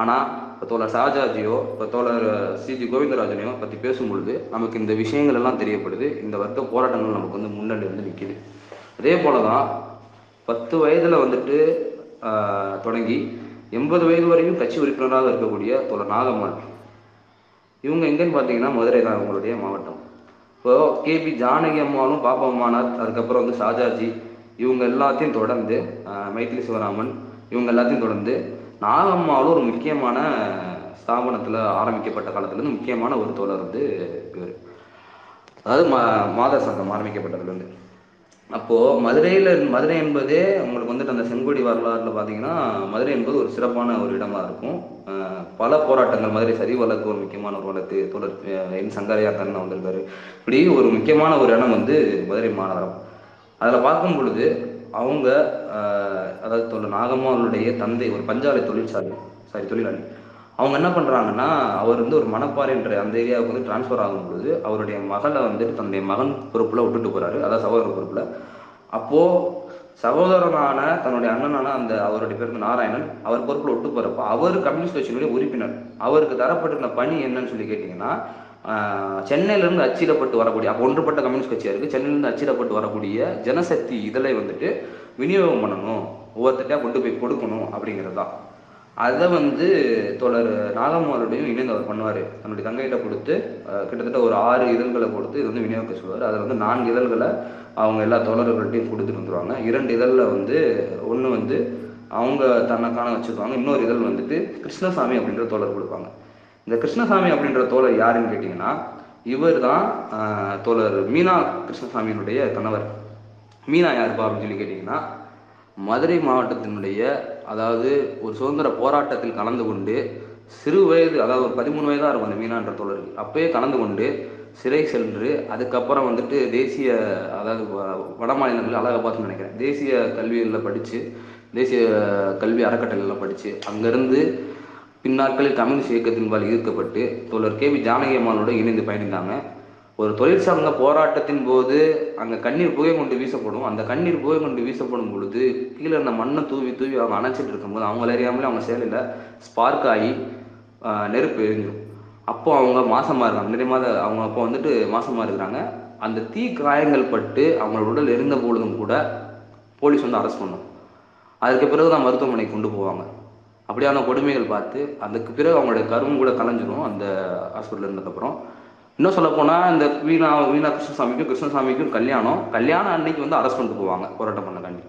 S1: ஆனால் இப்போ தோழர் ஷாஜாஜியோ இப்போ தோழர் சிஜி கோவிந்தராஜனையோ பற்றி பேசும்பொழுது நமக்கு இந்த விஷயங்கள் எல்லாம் தெரியப்படுது. இந்த வர்க்க போராட்டங்கள் நமக்கு வந்து முன்னாடி வந்து நிற்கிது அதே போல தான் பத்து வயதில் வந்துட்டு தொடங்கி எண்பது வயது வரையும் கட்சி உறுப்பினராக இருக்கக்கூடிய தோழர் நாகம்மாள். இவங்க எங்கன்னு பார்த்தீங்கன்னா மதுரை தான் இவங்களுடைய மாவட்டம். இப்போ கேபி ஜானகி அம்மாவும் பாப்பா அம்மானார் அதுக்கப்புறம் வந்து ஷாஜாஜி இவங்க எல்லாத்தையும் தொடர்ந்து மைத்திலி சிவராமன் இவங்க எல்லாத்தையும் தொடர்ந்து நாகம்மாவும் ஒரு முக்கியமான ஸ்தாபனத்தில் ஆரம்பிக்கப்பட்ட காலத்துலேருந்து முக்கியமான ஒரு தோழர் வந்து இவர். அதாவது மா மாதர் சங்கம் ஆரம்பிக்கப்பட்டதுலேருந்து அப்போது மதுரையில் மதுரை என்பதே உங்களுக்கு வந்துட்டு அந்த செங்கோடி வரலாறுல பார்த்தீங்கன்னா மதுரை என்பது ஒரு சிறப்பான ஒரு இடமா இருக்கும். பல போராட்டங்கள் மதுரை சரி வழக்கு ஒரு முக்கியமான ஒரு வழக்கு தொடர் என் சங்கரையா தன்னை வந்திருக்காரு. இப்படி ஒரு முக்கியமான ஒரு இடம் வந்து மதுரை மாநகரம். அதில் பார்க்கும் பொழுது அவங்க அதாவது தொழில் அவருடைய தந்தை ஒரு பஞ்சாலை தொழிற்சாலை சாரி தொழிலாளி. அவங்க என்ன பண்றாங்கன்னா அவர் வந்து ஒரு மணப்பாறை என்ற அந்த ஏரியாவுக்கு வந்து டிரான்ஸ்ஃபர் ஆகும்போது அவருடைய மகளை வந்துட்டு தன்னுடைய மகன் பொறுப்பில் விட்டுட்டு போகிறாரு அதாவது சகோதர பொறுப்பில். அப்போது சகோதரனான தன்னுடைய அண்ணனான அந்த அவருடைய பேர் வந்து நாராயணன் அவர் பொறுப்பில் விட்டு போகிறப்ப அவர் கம்யூனிஸ்ட் கட்சியினுடைய உறுப்பினர். அவருக்கு தரப்பட்டிருந்த பணி என்னன்னு சொல்லி கேட்டிங்கன்னா சென்னையிலேருந்து அச்சிடப்பட்டு வரக்கூடிய அப்போ ஒன்றுபட்ட கம்யூனிஸ்ட் கட்சியாக இருக்குது சென்னையிலேருந்து அச்சிடப்பட்டு வரக்கூடிய ஜனசக்தி இதழை வந்துட்டு விநியோகம் பண்ணணும் ஒவ்வொருத்தட்டையாக கொண்டு போய் கொடுக்கணும் அப்படிங்கிறது தான் அதை வந்து தோழர் நாகம்மாரோடையும் இணைந்து அவர் பண்ணுவார். தன்னுடைய தங்கையிட்ட கொடுத்து கிட்டத்தட்ட ஒரு ஆறு இதழ்களை கொடுத்து இது வந்து விநியோகிக்க சொல்லுவார். அதில் வந்து நான்கு இதழ்களை அவங்க எல்லா தோழர்கள்ட்டையும் கொடுத்துட்டு வந்துருவாங்க. இரண்டு இதழில் வந்து ஒன்று வந்து அவங்க தன்னைக்கான வச்சுருப்பாங்க இன்னொரு இதழ் வந்துட்டு கிருஷ்ணசாமி அப்படின்ற தோழர் கொடுப்பாங்க. இந்த கிருஷ்ணசாமி அப்படின்ற தோழர் யாருன்னு கேட்டிங்கன்னா இவர் தான் தோழர் மீனா கிருஷ்ணசாமியினுடைய கணவர். மீனா யாருப்பா அப்படின்னு சொல்லி கேட்டிங்கன்னா மதுரை மாவட்டத்தினுடைய அதாவது ஒரு சுதந்திர போராட்டத்தில் கலந்து கொண்டு சிறு வயது அதாவது ஒரு பதிமூணு வயதாக இருக்கும் அந்த மீனான்ற தோழருக்கு அப்பயே கலந்து கொண்டு சிறை சென்று அதுக்கப்புறம் வந்துட்டு தேசிய அதாவது வட மாநிலங்கள் அழகாபாத்னு நினைக்கிறேன். தேசிய கல்வியில் படித்து தேசிய கல்வி அறக்கட்டளையில் படித்து அங்கேருந்து பின்னாட்களில் கம்யூனிஸ்ட் இயக்கத்தின்பால் ஈர்க்கப்பட்டு தோழர் கே. வி. ஜானகி அம்மாளோடு இணைந்து பயணித்தாங்க ஒரு தொழிற்சங்க போராட்டத்தின் போது அங்கே கண்ணீர் புகை கொண்டு வீசப்படும். அந்த கண்ணீர் புகை கொண்டு வீசப்படும் பொழுது கீழே இருந்த மண்ணை தூவி தூவி அவங்க அணைச்சிட்டு இருக்கும்போது அவங்கள அறியாமலே அவங்க சேலையில் ஸ்பார்க் ஆகி நெருப்பு எரிஞ்சிடும் அப்போ அவங்க மாசமா இருக்காங்க. நிறைய மாத அவங்க அப்போ வந்துட்டு மாசமா இருக்கிறாங்க. அந்த தீ காயங்கள் பட்டு அவங்களோட உடல் எரிந்த பொழுதும் கூட போலீஸ் வந்து அரெஸ்ட் பண்ணும். அதுக்கு பிறகு தான் மருத்துவமனைக்கு கொண்டு போவாங்க. அப்படியான கொடுமைகள் பார்த்து அதுக்கு பிறகு அவங்களுடைய கருவும் கூட கலைஞ்சிரும் அந்த ஹாஸ்பிட்டல் இருந்ததுக்கப்புறம். இன்னும் சொல்ல போனால் இந்த வீணா வீணா கிருஷ்ணசாமிக்கும் கிருஷ்ணசாமிக்கும் கல்யாணம். கல்யாணம் அன்னைக்கு வந்து அரெஸ்ட் பண்ணிட்டு போவாங்க. போராட்டம் பண்ணக்காண்டி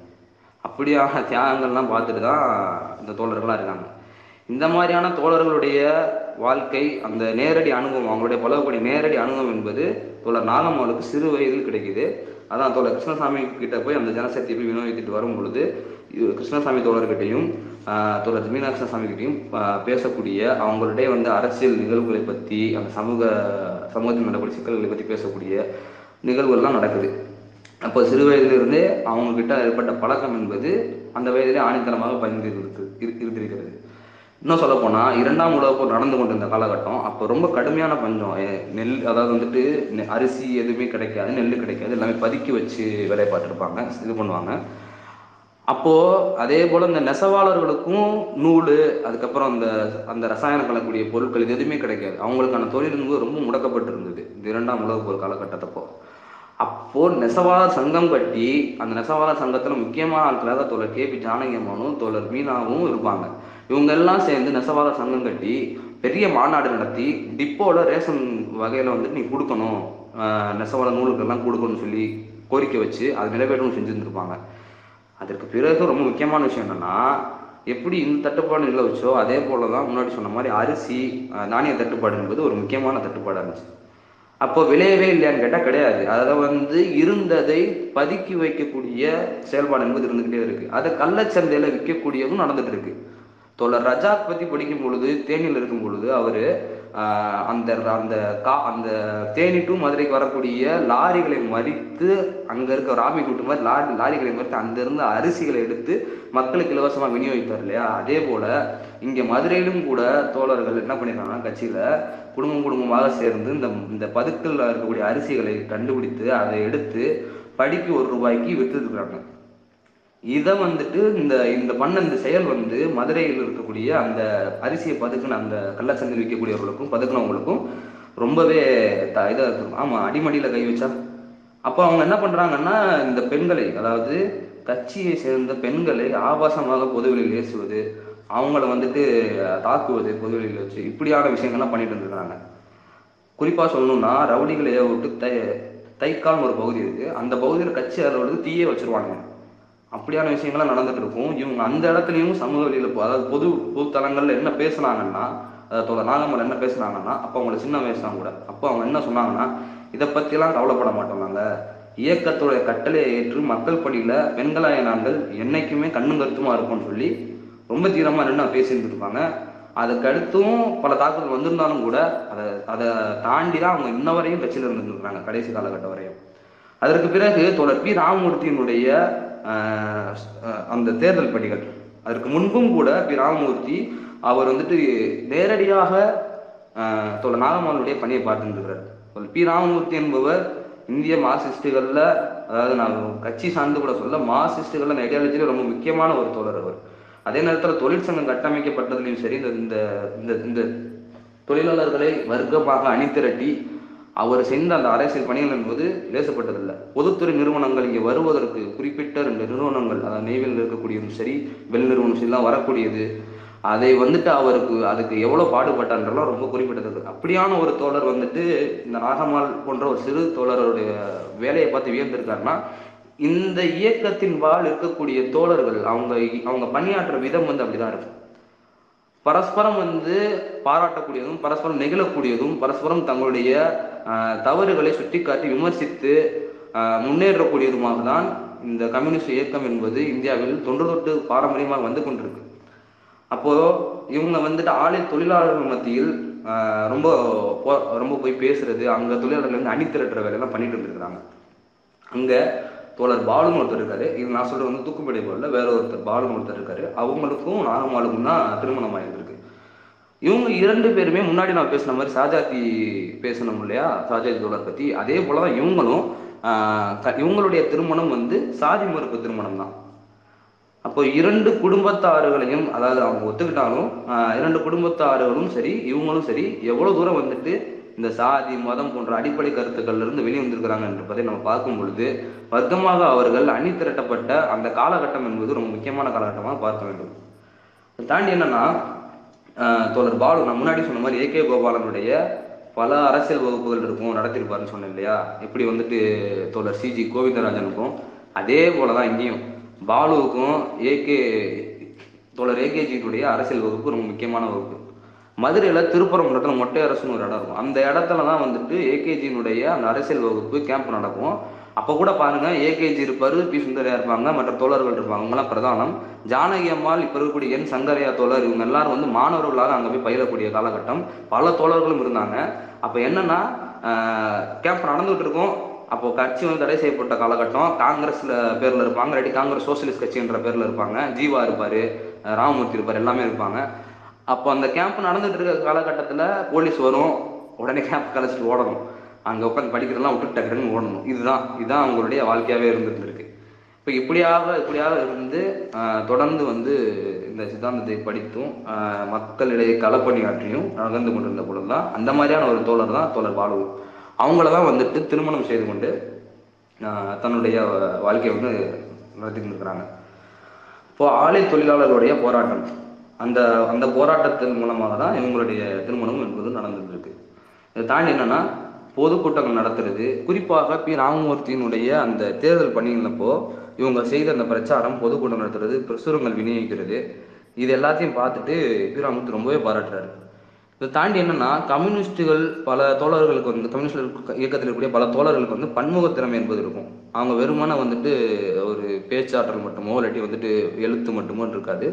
S1: அப்படியான தியாகங்கள்லாம் பார்த்துட்டு தான் இந்த தோழர்கள்லாம் இருக்காங்க. இந்த மாதிரியான தோழர்களுடைய வாழ்க்கை அந்த நேரடி அனுபவம் அவங்களுடைய பழகக்கூடிய நேரடி அனுபவம் என்பது தோழர் நாகம்மாளுக்கு சிறு வயதில் கிடைக்குது. அதான் தோழர் கிருஷ்ணசாமி கிட்ட போய் அந்த ஜனசக்தியை போய் வினோதித்துட்டு வரும் பொழுது கிருஷ்ணசாமி தோழர்கிட்டையும் ஆஹ், தோழர் மீனாட்சசாமி கிட்டையும் பேசக்கூடிய அவங்களுடைய வந்து அரசியல் நிகழ்வுகளை பற்றி அந்த சமூக சமூகத்தில் நடக்கூடிய சிக்கல்களை பற்றி பேசக்கூடிய நிகழ்வுகள்லாம் நடக்குது. அப்போ சிறு வயதிலிருந்தே அவங்கக்கிட்ட ஏற்பட்ட பழக்கம் என்பது அந்த வயதிலே ஆணித்தனமாக பதிந்து இருக்கு இரு- இருந்திருக்கிறது. இன்னும் சொல்ல இரண்டாம் உலக போர் நடந்து கொண்டிருந்த காலகட்டம் அப்போ ரொம்ப கடுமையான பஞ்சம். நெல் அதாவது வந்துட்டு நெ- அரிசி எதுவுமே கிடைக்காது நெல் கிடைக்காது எல்லாமே பதுக்கி வச்சு வேலைப்பாட்டிருப்பாங்க இது பண்ணுவாங்க. அப்போ அதே போல இந்த நெசவாளர்களுக்கும் நூல் அதுக்கப்புறம் அந்த அந்த ரசாயனம் கலக்கூடிய பொருட்கள் இது எதுவுமே கிடைக்காது. அவங்களுக்கான தொழில் ரொம்ப முடக்கப்பட்டு இருந்தது இந்த இரண்டாம் உலக போர் காலகட்டத்தப்போ. அப்போ நெசவாளர் சங்கம் கட்டி அந்த நெசவாளர் சங்கத்துல முக்கியமான ஆட்களாக தோழர் கே பி ஜானகியம்மானும் தோழர் மீனாவும் இருப்பாங்க. இவங்க எல்லாம் சேர்ந்து நெசவாளர் சங்கம் கட்டி பெரிய மாநாடு நடத்தி டிப்போல ரேஷன் வகையில வந்து நீ கொடுக்கணும் நெசவாளர் நூலுக்கெல்லாம் கொடுக்கணும்னு சொல்லி கோரிக்கை வச்சு அது நிறைவேற்றணும் செஞ்சுருந்துருப்பாங்க. அதற்கு பிறகு ரொம்ப முக்கியமான விஷயம் என்னன்னா எப்படி இந்த தட்டுப்பாடு நிலவுச்சோ அதே போல தான் முன்னாடி சொன்ன மாதிரி அரிசி தானிய தட்டுப்பாடு என்பது ஒரு முக்கியமான தட்டுப்பாடாக இருந்துச்சு. அப்போ விளையவே இல்லையான்னு கேட்டால் கிடையாது. அதை வந்து இருந்ததை பதுக்கி வைக்கக்கூடிய செயல்பாடு என்பது இருந்துகிட்டே இருக்கு. அதை கள்ளச்சந்தையில விற்கக்கூடியதும் நடந்துட்டு இருக்கு. தோழர் ரஜாக் பத்தி படிக்கும் பொழுது தேனியில் இருக்கும் பொழுது அவரு அந்த அந்த கா அந்த தேனி டு மதுரைக்கு வரக்கூடிய லாரிகளை மறித்து அங்கே இருக்க ராமி கூட்டு மாதிரி லாரி லாரிகளை மறித்து அங்கேருந்து அரிசிகளை எடுத்து மக்களுக்கு இலவசமாக விநியோகித்தார் இல்லையா? அதே போல இங்கே மதுரையிலும் கூட தோழர்கள் என்ன பண்ணிருக்காங்கன்னா கட்சியில் குடும்பம் குடும்பமாக சேர்ந்து இந்த இந்த பதுக்கல்ல இருக்கக்கூடிய அரிசிகளை கண்டுபிடித்து அதை எடுத்து படிக்கு ஒரு ரூபாய்க்கு விற்றுருக்குறாங்க இதை வந்துட்டு இந்த இந்த பண்ண இந்த செயல் வந்து மதுரையில் இருக்கக்கூடிய அந்த அரிசியை பதுக்குன அந்த கள்ளச்சந்தையில் விற்கக்கூடியவர்களுக்கும் பதுக்குனவங்களுக்கும் ரொம்பவே த இதாக இருக்கும். ஆமாம் அடிமடியில் கை வச்சா. அப்போ அவங்க என்ன பண்ணுறாங்கன்னா இந்த பெண்களை அதாவது கட்சியை சேர்ந்த பெண்களை ஆபாசமாக பொதுவெளியில் ஏசுவது அவங்கள வந்துட்டு தாக்குவது பொதுவெளியில் வச்சு இப்படியான விஷயங்கள்லாம் பண்ணிட்டு இருந்துருக்காங்க குறிப்பாக சொல்லணும்னா ரவுடிகளை விட்டு தை தைக்கால்னு ஒரு பகுதி இருக்குது அந்த பகுதியில் கட்சி அலுவலகத்துக்கு தீயே வச்சிருவாங்க அப்படியான விஷயங்கள்லாம் நடந்துட்டு இருக்கும் இவங்க அந்த இடத்துலையும் சமூக வழியில் அதாவது பொது பொது தளங்கள்ல என்ன பேசுனாங்கன்னா அதோட நாகம்மல் என்ன பேசுனாங்கன்னா அப்போ அவங்கள சின்ன வயசு தான் கூட. அப்போ அவங்க என்ன சொன்னாங்கன்னா இதை பத்தியெல்லாம் கவலைப்பட மாட்டோம் நாங்கள் இயக்கத்துடைய கட்டளையை ஏற்று மக்கள் பணியில் வெண்கலாய நாங்கள் என்னைக்குமே கண்ணும் கருத்துமா இருக்கும்னு சொல்லி ரொம்ப தீவிரமா நின்று பேசியிருந்துருப்பாங்க அதுக்கு பல தாக்குதல் வந்திருந்தாலும் கூட அதை அதை தாண்டி தான் அவங்க இன்ன வரையும் கட்சியில் இருந்துருக்காங்க கடைசி காலகட்டம் வரையும். அதற்கு பிறகு தோழர் பி. ராமமூர்த்தியினுடைய அந்த தேர்தல் பணிகள். அதற்கு முன்பும் கூட பி. ராமமூர்த்தி அவர் வந்துட்டு நேரடியாக ஆஹ், தோழர் நாகம்மாளுடைய பணியை பார்த்துருக்கிறார் பி. ராமமூர்த்தி என்பவர் இந்திய மார்க்சிஸ்டுகளில் அதாவது நான் கட்சி சார்ந்து கூட சொல்ல மார்க்சிஸ்டுகள்ல ஐடியாலஜியில் ரொம்ப முக்கியமான ஒரு தோழர் அவர். அதே நேரத்தில் தொழிற்சங்கம் கட்டமைக்கப்பட்டதுலையும் சரி இந்த இந்த இந்த இந்த தொழிலாளர்களை வர்க்கமாக அணிதிரட்டி அவர் செய்த அந்த அரசியல் பணிகள் என்பது லேசப்பட்டதில்லை பொதுத்துறை நிறுவனங்கள் இங்கே வருவதற்கு குறிப்பிட்ட ரெண்டு நிறுவனங்கள் அதாவது நெய்வேலியில் இருக்கக்கூடியதும் சரி வெளி நிறுவனம் சரி வரக்கூடியது அதை வந்துட்டு அவருக்கு அதுக்கு எவ்வளவு பாடுபட்டான்றலாம் ரொம்ப குறிப்பிட்டது. அப்படியான ஒரு தோழர் வந்துட்டு இந்த நாகமால் போன்ற ஒரு சிறு தோழருடைய வேலையை பார்த்து வியந்திருக்காருன்னா இந்த இயக்கத்தின் வாழ் இருக்கக்கூடிய தோழர்கள் அவங்க அவங்க பணியாற்ற விதம் வந்து அப்படிதான் இருக்கும். பரஸ்பரம் வந்து பாராட்டக்கூடியதும் பரஸ்பரம் நெகிழக்கூடியதும் பரஸ்பரம் தங்களுடைய தவறுகளை சுட்டிக்காட்டி விமர்சித்து முன்னேறக்கூடியதுமாக தான் இந்த கம்யூனிஸ்ட் இயக்கம் என்பது இந்தியாவில் தொன்று தொட்டு பாரம்பரியமாக வந்து கொண்டிருக்கு. அப்போ இவங்க வந்துட்டு ஆலை தொழிலாளர்கள் மத்தியில் ரொம்ப ரொம்ப போய் பேசுறது அங்க தொழிலாளர்கள் வந்து அணி திரட்டுற வேலையெல்லாம் பண்ணிட்டு இருந்திருக்காங்க அங்க தோழர் பாலுன்னு ஒருத்தர் இருக்காரு. இது நான் சொல்றது வந்து தூக்குப்படை போல வேற ஒருத்தர் பாலுன்னு ஒருத்தர் இருக்காரு. அவங்களுக்கும் நாகம்மாளுக்கும் தான் திருமணம் ஆயிருந்திருக்கு. இவங்க இரண்டு பேருமே முன்னாடி நான் பேசின மாதிரி சாஜாதி பேசணும் இல்லையா? சாஜாதி தோழர் பத்தி. அதே போலதான் இவங்களும் இவங்களுடைய திருமணம் வந்து சாதி மறுப்பு திருமணம் தான். அப்போ இரண்டு குடும்பத்தாறுகளையும் அதாவது அவங்க ஒத்துக்கிட்டாலும் இரண்டு குடும்பத்தாறுகளும் சரி இவங்களும் சரி எவ்வளவு தூரம் வந்துட்டு இந்த சாதி மதம் போன்ற அடிப்படை கருத்துக்கள்ல இருந்து வெளியே வந்திருக்கிறாங்க என்பதை நம்ம பார்க்கும் பொழுது வர்க்கமாக அவர்கள் அணி திரட்டப்பட்ட அந்த காலகட்டம் என்பது ரொம்ப முக்கியமான காலகட்டமாக பார்க்க வேண்டும். தாண்டி என்னன்னா தோழர் பாலு நான் முன்னாடி சொன்ன மாதிரி ஏகே கோபாலனுடைய பல அரசியல் வகுப்புகள் இருக்கும் நடத்திருப்பாருன்னு சொன்னேன் இல்லையா? எப்படி வந்துட்டு தோழர் சிஜி கோவிந்தராஜனுக்கும் அதே போலதான் இங்கேயும். பாலுவுக்கும் ஏகே தோழர் ஏகேஜியுடைய அரசியல் வகுப்பு ரொம்ப முக்கியமான வகுப்பு. மதுரையில் திருப்பரங்குன்றத்தில் மொட்டை அரசுன்னு ஒரு இடம் இருக்கும். அந்த இடத்துல தான் வந்துட்டு ஏகேஜியினுடைய அந்த அரசியல் வகுப்பு கேம்ப் நடக்கும். அப்போ கூட பாருங்க ஏகேஜி இருப்பாரு பி சுந்தரியா இருப்பாங்க மற்ற தோழர்கள் இருப்பாங்க. அவங்களாம் பிரதானம். ஜானகி அம்மாள் இப்போ இருக்கக்கூடிய என் சங்கரையா தோழர் இவங்க எல்லாரும் வந்து மாணவர்களாக அங்கே போய் பயிலக்கூடிய காலகட்டம். பல தோழர்களும் இருந்தாங்க. அப்போ என்னன்னா கேம்ப் நடந்துகிட்டு இருக்கும். அப்போ கட்சி வந்து தடை செய்யப்பட்ட காலகட்டம். காங்கிரஸ்ல பேர்ல இருப்பாங்க. இல்லாட்டி காங்கிரஸ் சோசியலிஸ்ட் கட்சின்ற பேர்ல இருப்பாங்க. ஜீவா இருப்பாரு ராமமூர்த்தி இருப்பாரு எல்லாமே இருப்பாங்க. அப்போ அந்த கேம்ப் நடந்துட்டு இருக்க காலகட்டத்தில் போலீஸ் வரும். உடனே கேம்ப் கலைச்சிட்டு ஓடணும். அங்கே உட்காந்து படிக்கிறதெல்லாம் விட்டு டக்குன்னு ஓடணும். இதுதான் இதுதான் அவங்களுடைய வாழ்க்கையாகவே இருந்துட்டு இருக்கு. இப்போ இப்படியாக இப்படியாக இருந்து தொடர்ந்து வந்து இந்த சித்தாந்தத்தை படித்தும் மக்களிடையே களப்பணியாற்றியும் நகர்ந்து கொண்டிருந்த பொழுது தான் அந்த மாதிரியான ஒரு தோழர் தான் தோழர் பாலு. அவங்கள தான் வந்துட்டு திருமணம் செய்து கொண்டு தன்னுடைய வாழ்க்கையை வந்து நடத்தி இருக்கிறாங்க இப்போ ஆலை தொழிலாளர்களுடைய போராட்டம். அந்த அந்த போராட்டத்தின் மூலமாக தான் இவங்களுடைய திருமணம் என்பது நடந்துட்டு இருக்கு இதை தாண்டி என்னன்னா பொதுக்கூட்டங்கள் நடத்துறது குறிப்பாக பி. ராமமூர்த்தியினுடைய அந்த தேர்தல் பணிகளப்போ இவங்க செய்த அந்த பிரச்சாரம் பொதுக்கூட்டம் நடத்துறது பிரசுரங்கள் விநியோகிக்கிறது இது எல்லாத்தையும் பார்த்துட்டு பி. ராமமூர்த்தி ரொம்பவே பாராட்டுறாரு. இதை தாண்டி என்னன்னா கம்யூனிஸ்டுகள் பல தோழர்களுக்கு வந்து கம்யூனிஸ்ட் இயக்கத்தில் இருக்கக்கூடிய பல தோழர்களுக்கு வந்து பன்முகத்திறமை என்பது இருக்கும். அவங்க வெறுமனே வந்துட்டு ஒரு பேச்சாற்றல் மட்டுமோ இல்லாட்டி வந்துட்டு எழுத்து மட்டுமோ இருக்காது.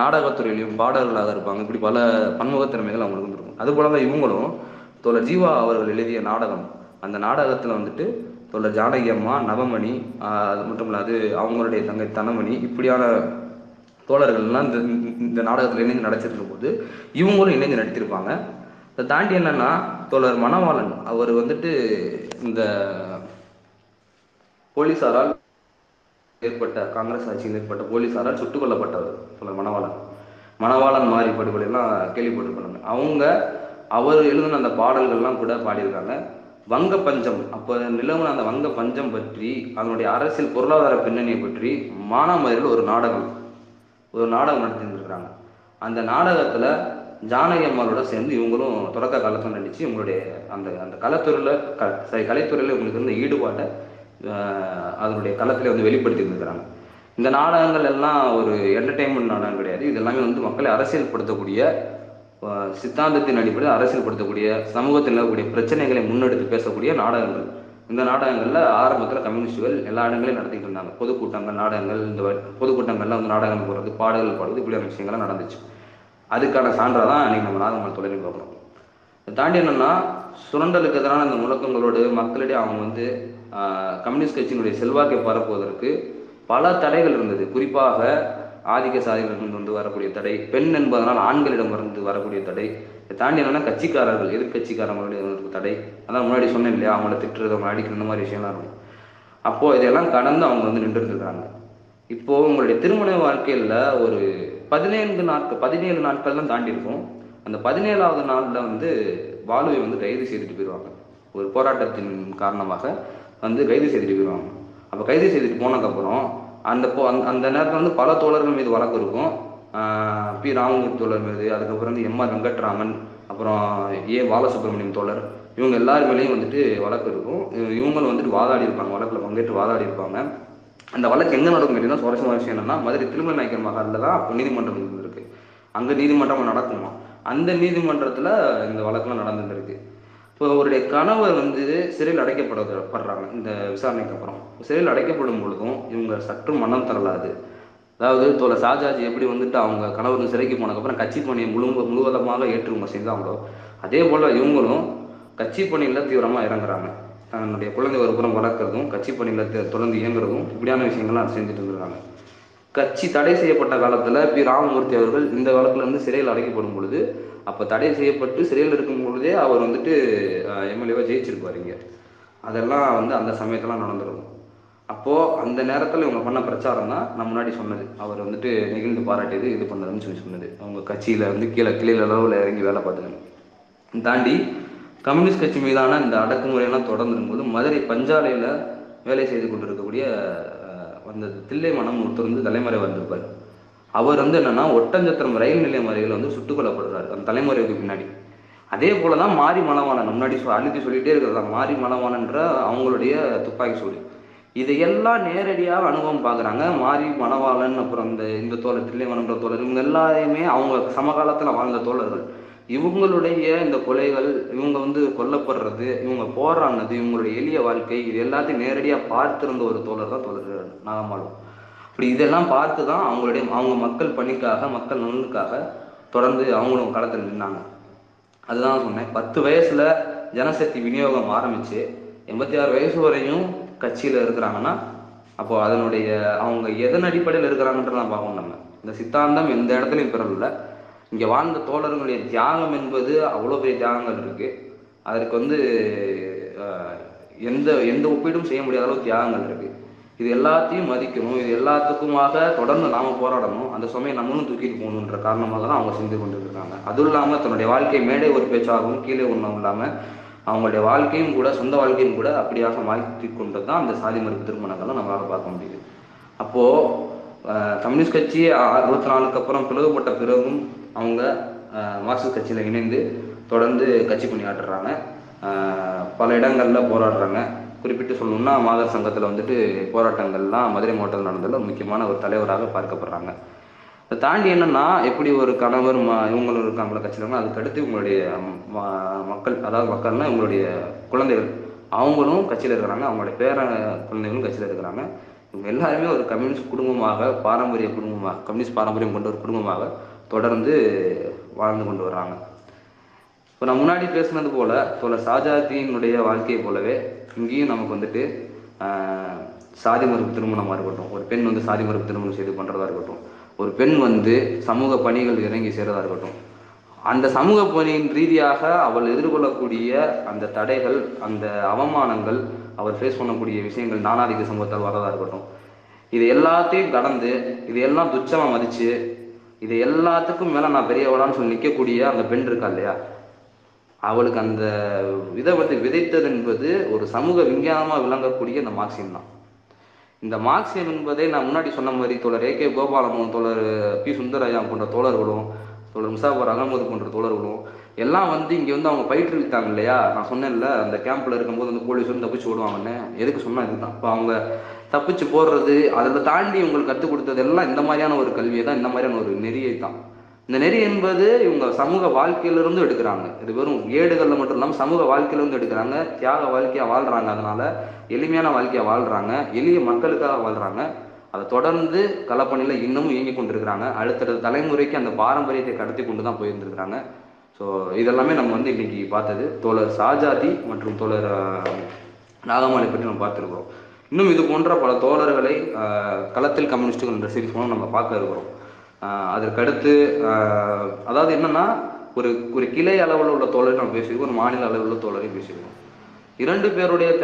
S1: நாடகத்துறையிலையும் பாடல்களாக இருப்பாங்க. இப்படி பல பன்முகத்திறமைகள் அவங்களுக்கு வந்து இருக்கும். அதுபோல தான் இவங்களும் தோழர் ஜீவா அவர்கள் எழுதிய நாடகம் அந்த நாடகத்தில் வந்துட்டு தோழர் ஜானகி அம்மா நவமணி அது மட்டும் இல்லாது அவங்களுடைய தங்கை தனமணி இப்படியான தோழர்கள்லாம் இந்த இந்த நாடகத்தில் இணைந்து நடிச்சிருக்கும் போது இவங்களும் இணைந்து நடித்திருப்பாங்க. இதை தாண்டி என்னன்னா தோழர் மணவாளன் அவர் வந்துட்டு இந்த போலீஸாரால் ஏற்பட்ட காங்கிரஸ் ஆட்சியில் ஏற்பட்ட போலீசாரால் சுட்டுக் கொல்லப்பட்டவர் தோழர் மணவாளன். மணவாளன் மாறி படுகொலைலாம் கேள்விப்பட்டிருப்பாங்க அவங்க அவர் எழுதின அந்த பாடல்கள்லாம் கூட பாடியிருக்காங்க. வங்க பஞ்சம் அப்போ நிலவுன அந்த வங்க பஞ்சம் பற்றி அதனுடைய அரசியல் பொருளாதார பின்னணியை பற்றி மானாமதுரையில் ஒரு நாடகம் ஒரு நாடகம் நடத்திருந்துருக்குறாங்க அந்த நாடகத்தில் ஜானகி அம்மாளோட சேர்ந்து இவங்களும் தொடக்க காலத்தில் நடித்து இவங்களுடைய அந்த அந்த கலைத்துறையில் க சரி கலைத்துறையில் இவங்களுக்கு இருந்த ஈடுபாட்டை அதனுடைய களத்தில் வந்து வெளிப்படுத்தி இருந்திருக்கிறாங்க இந்த நாடகங்கள் எல்லாம் ஒரு என்டர்டெயின்மெண்ட் நாடகம் கிடையாது. இது எல்லாமே வந்து மக்களை அரசியல்படுத்தக்கூடிய சித்தாந்தத்தின் அடிப்படையில் அரசியல்படுத்தக்கூடிய சமூகத்தில் நிலவக்கூடிய பிரச்சனைகளை முன்னெடுத்து பேசக்கூடிய நாடகங்கள். இந்த நாடகங்களில் ஆரம்பத்தில் கம்யூனிஸ்டுகள் எல்லா இடங்களையும் நடத்திட்டு இருந்தாங்க. பொதுக்கூட்டங்கள் நாடகங்கள் இந்த பொதுக்கூட்டங்கள்லாம் பொதுக்கூட்டங்கள்ல வந்து நாடகங்கள் போடுறது பாடல்கள் பாடுறது இப்படியான விஷயங்கள்லாம் நடந்துச்சு. அதுக்கான சான்றாக தான் இன்னைக்கு நம்ம நாதமல் தொழிலை பார்க்கணும். இதை தாண்டி என்னன்னா சுரண்டலுக்கு எதிரான அந்த முழக்கங்களோடு மக்களிடையே அவங்க வந்து கம்யூனிஸ்ட் கட்சியினுடைய செல்வாக்கை பரப்புவதற்கு பல தடைகள் இருந்தது. குறிப்பாக ஆதிக்க சாதிகளிடம் வந்து வரக்கூடிய தடை பெண் என்பதனால் ஆண்களிடம் இருந்து வரக்கூடிய தடை தாண்டி என்னன்னா கட்சிக்காரர்கள் எதிர்கட்சிக்காரங்களுடைய ஒரு தடை. அதான் முன்னாடி சொன்னேன் இல்லையா? அவங்கள திட்டுறது அவங்க அடிக்கிற இந்த மாதிரி விஷயம்லாம் இருக்கும். அப்போ இதெல்லாம் கடந்து அவங்க வந்து நின்று இருக்காங்க இப்போ உங்களுடைய திருமண வாழ்க்கையில ஒரு பதினைந்து நாட்கள் பதினேழு நாட்கள் தான் தாண்டி இருக்கும். அந்த பதினேழாவது நாள்ல வந்து பாலுவை வந்து கைது செய்துட்டு போயிடுவாங்க ஒரு போராட்டத்தின் காரணமாக வந்து கைது செய்துட்டு போயிடுவாங்க அப்போ கைது செய்துட்டு போனதுக்கப்புறம் அந்த போ அந்த அந்த நேரத்தில் வந்து பல தோழர்கள் மீது வழக்கு இருக்கும். பி. ராமமூர்த்தி தோழர் மீது அதுக்கப்புறம் வந்து எம். ஆர். வெங்கட்ராமன் அப்புறம் ஏ. பாலசுப்ரமணியம் தோழர் இவங்க எல்லார் மேலேயும் வந்துட்டு வழக்கு இருக்கும். இவங்களும் வந்துட்டு வாதாடி இருப்பாங்க வழக்கில் பங்கேற்று வாதாடி இருப்பாங்க. அந்த வழக்கு எங்கே நடக்கும் கேட்டீங்கன்னா சுவாரஸ்யமான விஷயம் என்னன்னா மதுரை திருமலை நாயக்கர் மகாலில் தான் நீதிமன்றம் இருந்திருக்கு. அங்கே நீதிமன்றம் நடக்குமா அந்த நீதிமன்றத்தில் இந்த வழக்கெல்லாம் நடந்துருக்கு இப்போ அவருடைய கணவர் வந்து சிறையில் அடைக்கப்படுறாங்க இந்த விசாரணைக்கு அப்புறம். சிறையில் அடைக்கப்படும் பொழுதும் இவங்க சற்று மனம் தரலாது அதாவது தோல ஷாஜாஜி எப்படி வந்துட்டு அவங்க கணவர் சிறைக்கு போனதுக்கப்புறம் கட்சி பணியை முழு முழுவதமாக ஏற்று இவங்க செஞ்சாங்களோ அதே போல் இவங்களும் கட்சி பணியில் தீவிரமாக இறங்குறாங்க. தன்னுடைய குழந்தை ஒரு புறம் வளர்க்குறதும் கட்சி பணியில் தொடர்ந்து இயங்குறதும் இப்படியான விஷயங்கள்லாம் செஞ்சுட்டு இருக்கிறாங்க கட்சி தடை செய்யப்பட்ட காலத்தில் பி. ராமமூர்த்தி அவர்கள் இந்த காலத்துல இருந்து சிறையில் அடைக்கப்படும் பொழுது அப்போ தடை செய்யப்பட்டு சிறையில் இருக்கும் பொழுதே அவர் வந்துட்டு எம்எல்ஏவா ஜெயிச்சிருப்பாருங்க அதெல்லாம் வந்து அந்த சமயத்தெல்லாம் நடந்துருக்கும். அப்போ அந்த நேரத்தில் இவங்க பண்ண பிரச்சாரம் தான் நான் முன்னாடி சொன்னது. அவர் வந்துட்டு நெகிழ்ந்து பாராட்டியது இது பண்ணதுன்னு சொல்லி சொன்னது. அவங்க கட்சியில வந்து கீழே கிளையில அளவில் இறங்கி வேலை பார்த்துக்கணும் தாண்டி கம்யூனிஸ்ட் கட்சி மீதான இந்த அடக்குமுறையெல்லாம் தொடர்ந்து இருக்கும்போது மதுரை பஞ்சாலையில வேலை செய்து கொண்டிருக்கக்கூடிய அஹ், அந்த தில்லை மனம் ஒருத்தர் வந்து தலைமறை வந்திருப்பார். அவர் வந்து என்னன்னா ஒட்டஞ்சத்திரம் ரயில் நிலையம் வரையில் வந்து சுட்டுக் கொல்லப்படுறாரு. அந்த தலைமுறைக்கு பின்னாடி. அதே போலதான் மாரி மலவாணன் முன்னாடி சொ- அழுத்தி சொல்லிட்டே இருக்கிறதா? மாரி மலவாணன்ற அவங்களுடைய துப்பாக்கி சூடு. இதையெல்லாம் நேரடியாக அனுபவம் பார்க்குறாங்க. மாரி மணவாளன் அப்புறம் இந்த இந்த தோழர் தில்லைவனன்ற தோழர் இவங்க எல்லாரையுமே அவங்க சமகாலத்தில் வாழ்ந்த தோழர்கள். இவங்களுடைய இந்த கொலைகள் இவங்க வந்து கொல்லப்படுறது இவங்க போராடினது இவங்களுடைய எளிய வாழ்க்கை இது எல்லாத்தையும் நேரடியாக பார்த்திருந்த ஒரு தோழர் தான் தோழர் நாகமாலும் அப்படி இதெல்லாம் பார்த்து தான் அவங்களுடைய அவங்க மக்கள் பணிக்காக மக்கள் நலனுக்காக தொடர்ந்து அவங்களும் களத்தில் நின்னாங்க. அதுதான் சொன்னேன். பத்து வயசுல ஜனசக்தி விநியோகம் ஆரம்பிச்சு எண்பத்தி ஆறு வயசு வரையும் கட்சியில் இருக்கிறாங்கன்னா அப்போ அதனுடைய அவங்க எதன் அடிப்படையில் இருக்கிறாங்கன்றதான் பார்க்கணும் நம்ம. இந்த சித்தாந்தம் எந்த இடத்துலையும் பிறல்ல இங்கே வாழ்ந்த தோழர்களுடைய தியாகம் என்பது அவ்வளோ பெரிய தியாகங்கள் இருக்கு. அதற்கு வந்து எந்த எந்த ஒப்பீடும் செய்ய முடியாத அளவு தியாகங்கள் இருக்கு. இது எல்லாத்தையும் மதிக்கணும். இது எல்லாத்துக்குமாக தொடர்ந்து நாம போராடணும். அந்த சுமையை நம்மளும் தூக்கிட்டு போகணுன்ற காரணமாக தான் அவங்க செஞ்சு கொண்டு இருக்காங்க அதுவும் இல்லாமல் தன்னுடைய வாழ்க்கை மேடை ஒரு பேச்சாகவும் கீழே ஒன்றும் இல்லாமல் அவங்களுடைய வாழ்க்கையும் கூட சொந்த வாழ்க்கையும் கூட அப்படியாக மாற்றி கொண்டு தான் அந்த சாதி மறுப்பு திருமணங்கள்லாம் நம்மளால் பார்க்க முடியுது. அப்போது கம்யூனிஸ்ட் கட்சி அறுபத்தி நாலுக்கு அப்புறம் பிளவுபட்ட பிறகும் அவங்க மார்க்சிஸ்ட் கட்சியில் இணைந்து தொடர்ந்து கட்சி பணியாற்றுறாங்க. பல இடங்களில் போராடுறாங்க. குறிப்பிட்டு சொல்லணும்னா மாதர் சங்கத்தில் வந்துட்டு போராட்டங்கள்லாம் மதுரை மாவட்டத்தில் நடந்ததில் முக்கியமான ஒரு தலைவராக பார்க்கப்படுறாங்க. இதை தாண்டி என்னன்னா எப்படி ஒரு கணவர் ம இவங்களும் இருக்காங்களா கட்சியில அதுக்கடுத்து இவங்களுடைய மக்கள் அதாவது மக்கள்னா இவங்களுடைய குழந்தைகள். அவங்களும் கட்சியில் இருக்கிறாங்க அவங்களுடைய பேர குழந்தைகளும் கட்சியில் இருக்கிறாங்க. இவங்க எல்லாருமே ஒரு கம்யூனிஸ்ட் குடும்பமாக பாரம்பரிய குடும்பமாக கம்யூனிஸ்ட் பாரம்பரியம் கொண்ட ஒரு குடும்பமாக தொடர்ந்து வாழ்ந்து கொண்டு வர்றாங்க இப்போ நான் முன்னாடி பேசுனது போல் தோழர் ஷாஜாத்தியினுடைய வாழ்க்கையை போலவே இங்கேயும் நமக்கு வந்துட்டு சாதி மறுப்பு திருமணமாக இருக்கட்டும் ஒரு பெண் வந்து சாதி மறுப்பு திருமணம் செய்து பண்ணுறதா இருக்கட்டும் ஒரு பெண் வந்து சமூக பணிகள் இறங்கி செய்கிறதா இருக்கட்டும். அந்த சமூக பணியின் ரீதியாக அவள் எதிர்கொள்ளக்கூடிய அந்த தடைகள் அந்த அவமானங்கள் அவர் ஃபேஸ் பண்ணக்கூடிய விஷயங்கள் நானாதிக்க சமூகத்தால் வரதாக இருக்கட்டும். இது எல்லாத்தையும் கடந்து இது எல்லாம் துச்சமா மதிச்சு இது எல்லாத்துக்கும் மேல நான் பெரியவளான்னு சொல்லி நிற்கக்கூடிய அந்த பெண் இருக்கா இல்லையா? அவளுக்கு அந்த இதை வந்து விதைத்தது என்பது ஒரு சமூக விஞ்ஞானமா விளங்கக்கூடிய அந்த மார்க்சியம் தான். இந்த மார்க்சியம் என்பதை நான் முன்னாடி சொன்ன மாதிரி தோழர் ஏ கே கோபாலமோகன் தோழர் பி சுந்தரராஜா போன்ற தோழர்களும் தோழர் முசாபர் அகமது போன்ற தோழர்களும் எல்லாம் வந்து இங்கே வந்து அவங்க பயிற்றுவித்தாங்க இல்லையா? நான் சொன்னேன்ல அந்த கேம்ப்ல இருக்கும்போது அந்த போலீஸ் வந்து தப்பிச்சு ஓடுவாங்கன்னு. எதுக்கு சொன்னா இதுதான்? இப்போ அவங்க தப்பிச்சு போடுறது அதை தாண்டி உங்களுக்கு கற்றுக் கொடுத்தது எல்லாம் இந்த மாதிரியான ஒரு கல்வியை தான் இந்த மாதிரியான ஒரு நெறியை தான் இந்த நெறி என்பது இவங்க சமூக வாழ்க்கையிலிருந்து எடுக்கிறாங்க. இது வெறும் ஏடுகளில் மட்டும் இல்லாமல் சமூக வாழ்க்கையிலிருந்து எடுக்கிறாங்க. தியாக வாழ்க்கையாக வாழ்கிறாங்க அதனால எளிமையான வாழ்க்கையாக வாழ்கிறாங்க எளிய மக்களுக்காக வாழ்கிறாங்க அதை தொடர்ந்து களப்பணியில இன்னமும் இயங்கி கொண்டிருக்கிறாங்க. அடுத்தடுத்த தலைமுறைக்கு அந்த பாரம்பரியத்தை கடத்தி கொண்டு தான் போயிருந்துருக்கிறாங்க. ஸோ இதெல்லாமே நம்ம வந்து இன்னைக்கு பார்த்தது. தோழர் சாஜாதி மற்றும் தோழர் நாகமாலை பற்றி நம்ம பார்த்துருக்குறோம். இன்னும் இது போன்ற பல தோழர்களை களத்தில் கம்யூனிஸ்டுகள் என்ற சீரிஸ் மூலம் நம்ம பார்க்க இருக்கிறோம். அதற்கடுத்து ஆஹ், அதாவது என்னன்னா ஒரு ஒரு கிளை அளவில் உள்ள தோழரை நம்ம பேசியிருக்கோம் ஒரு மாநில அளவில் உள்ள தோழரையும் பேசியிருக்கோம். இரண்டு பேருடைய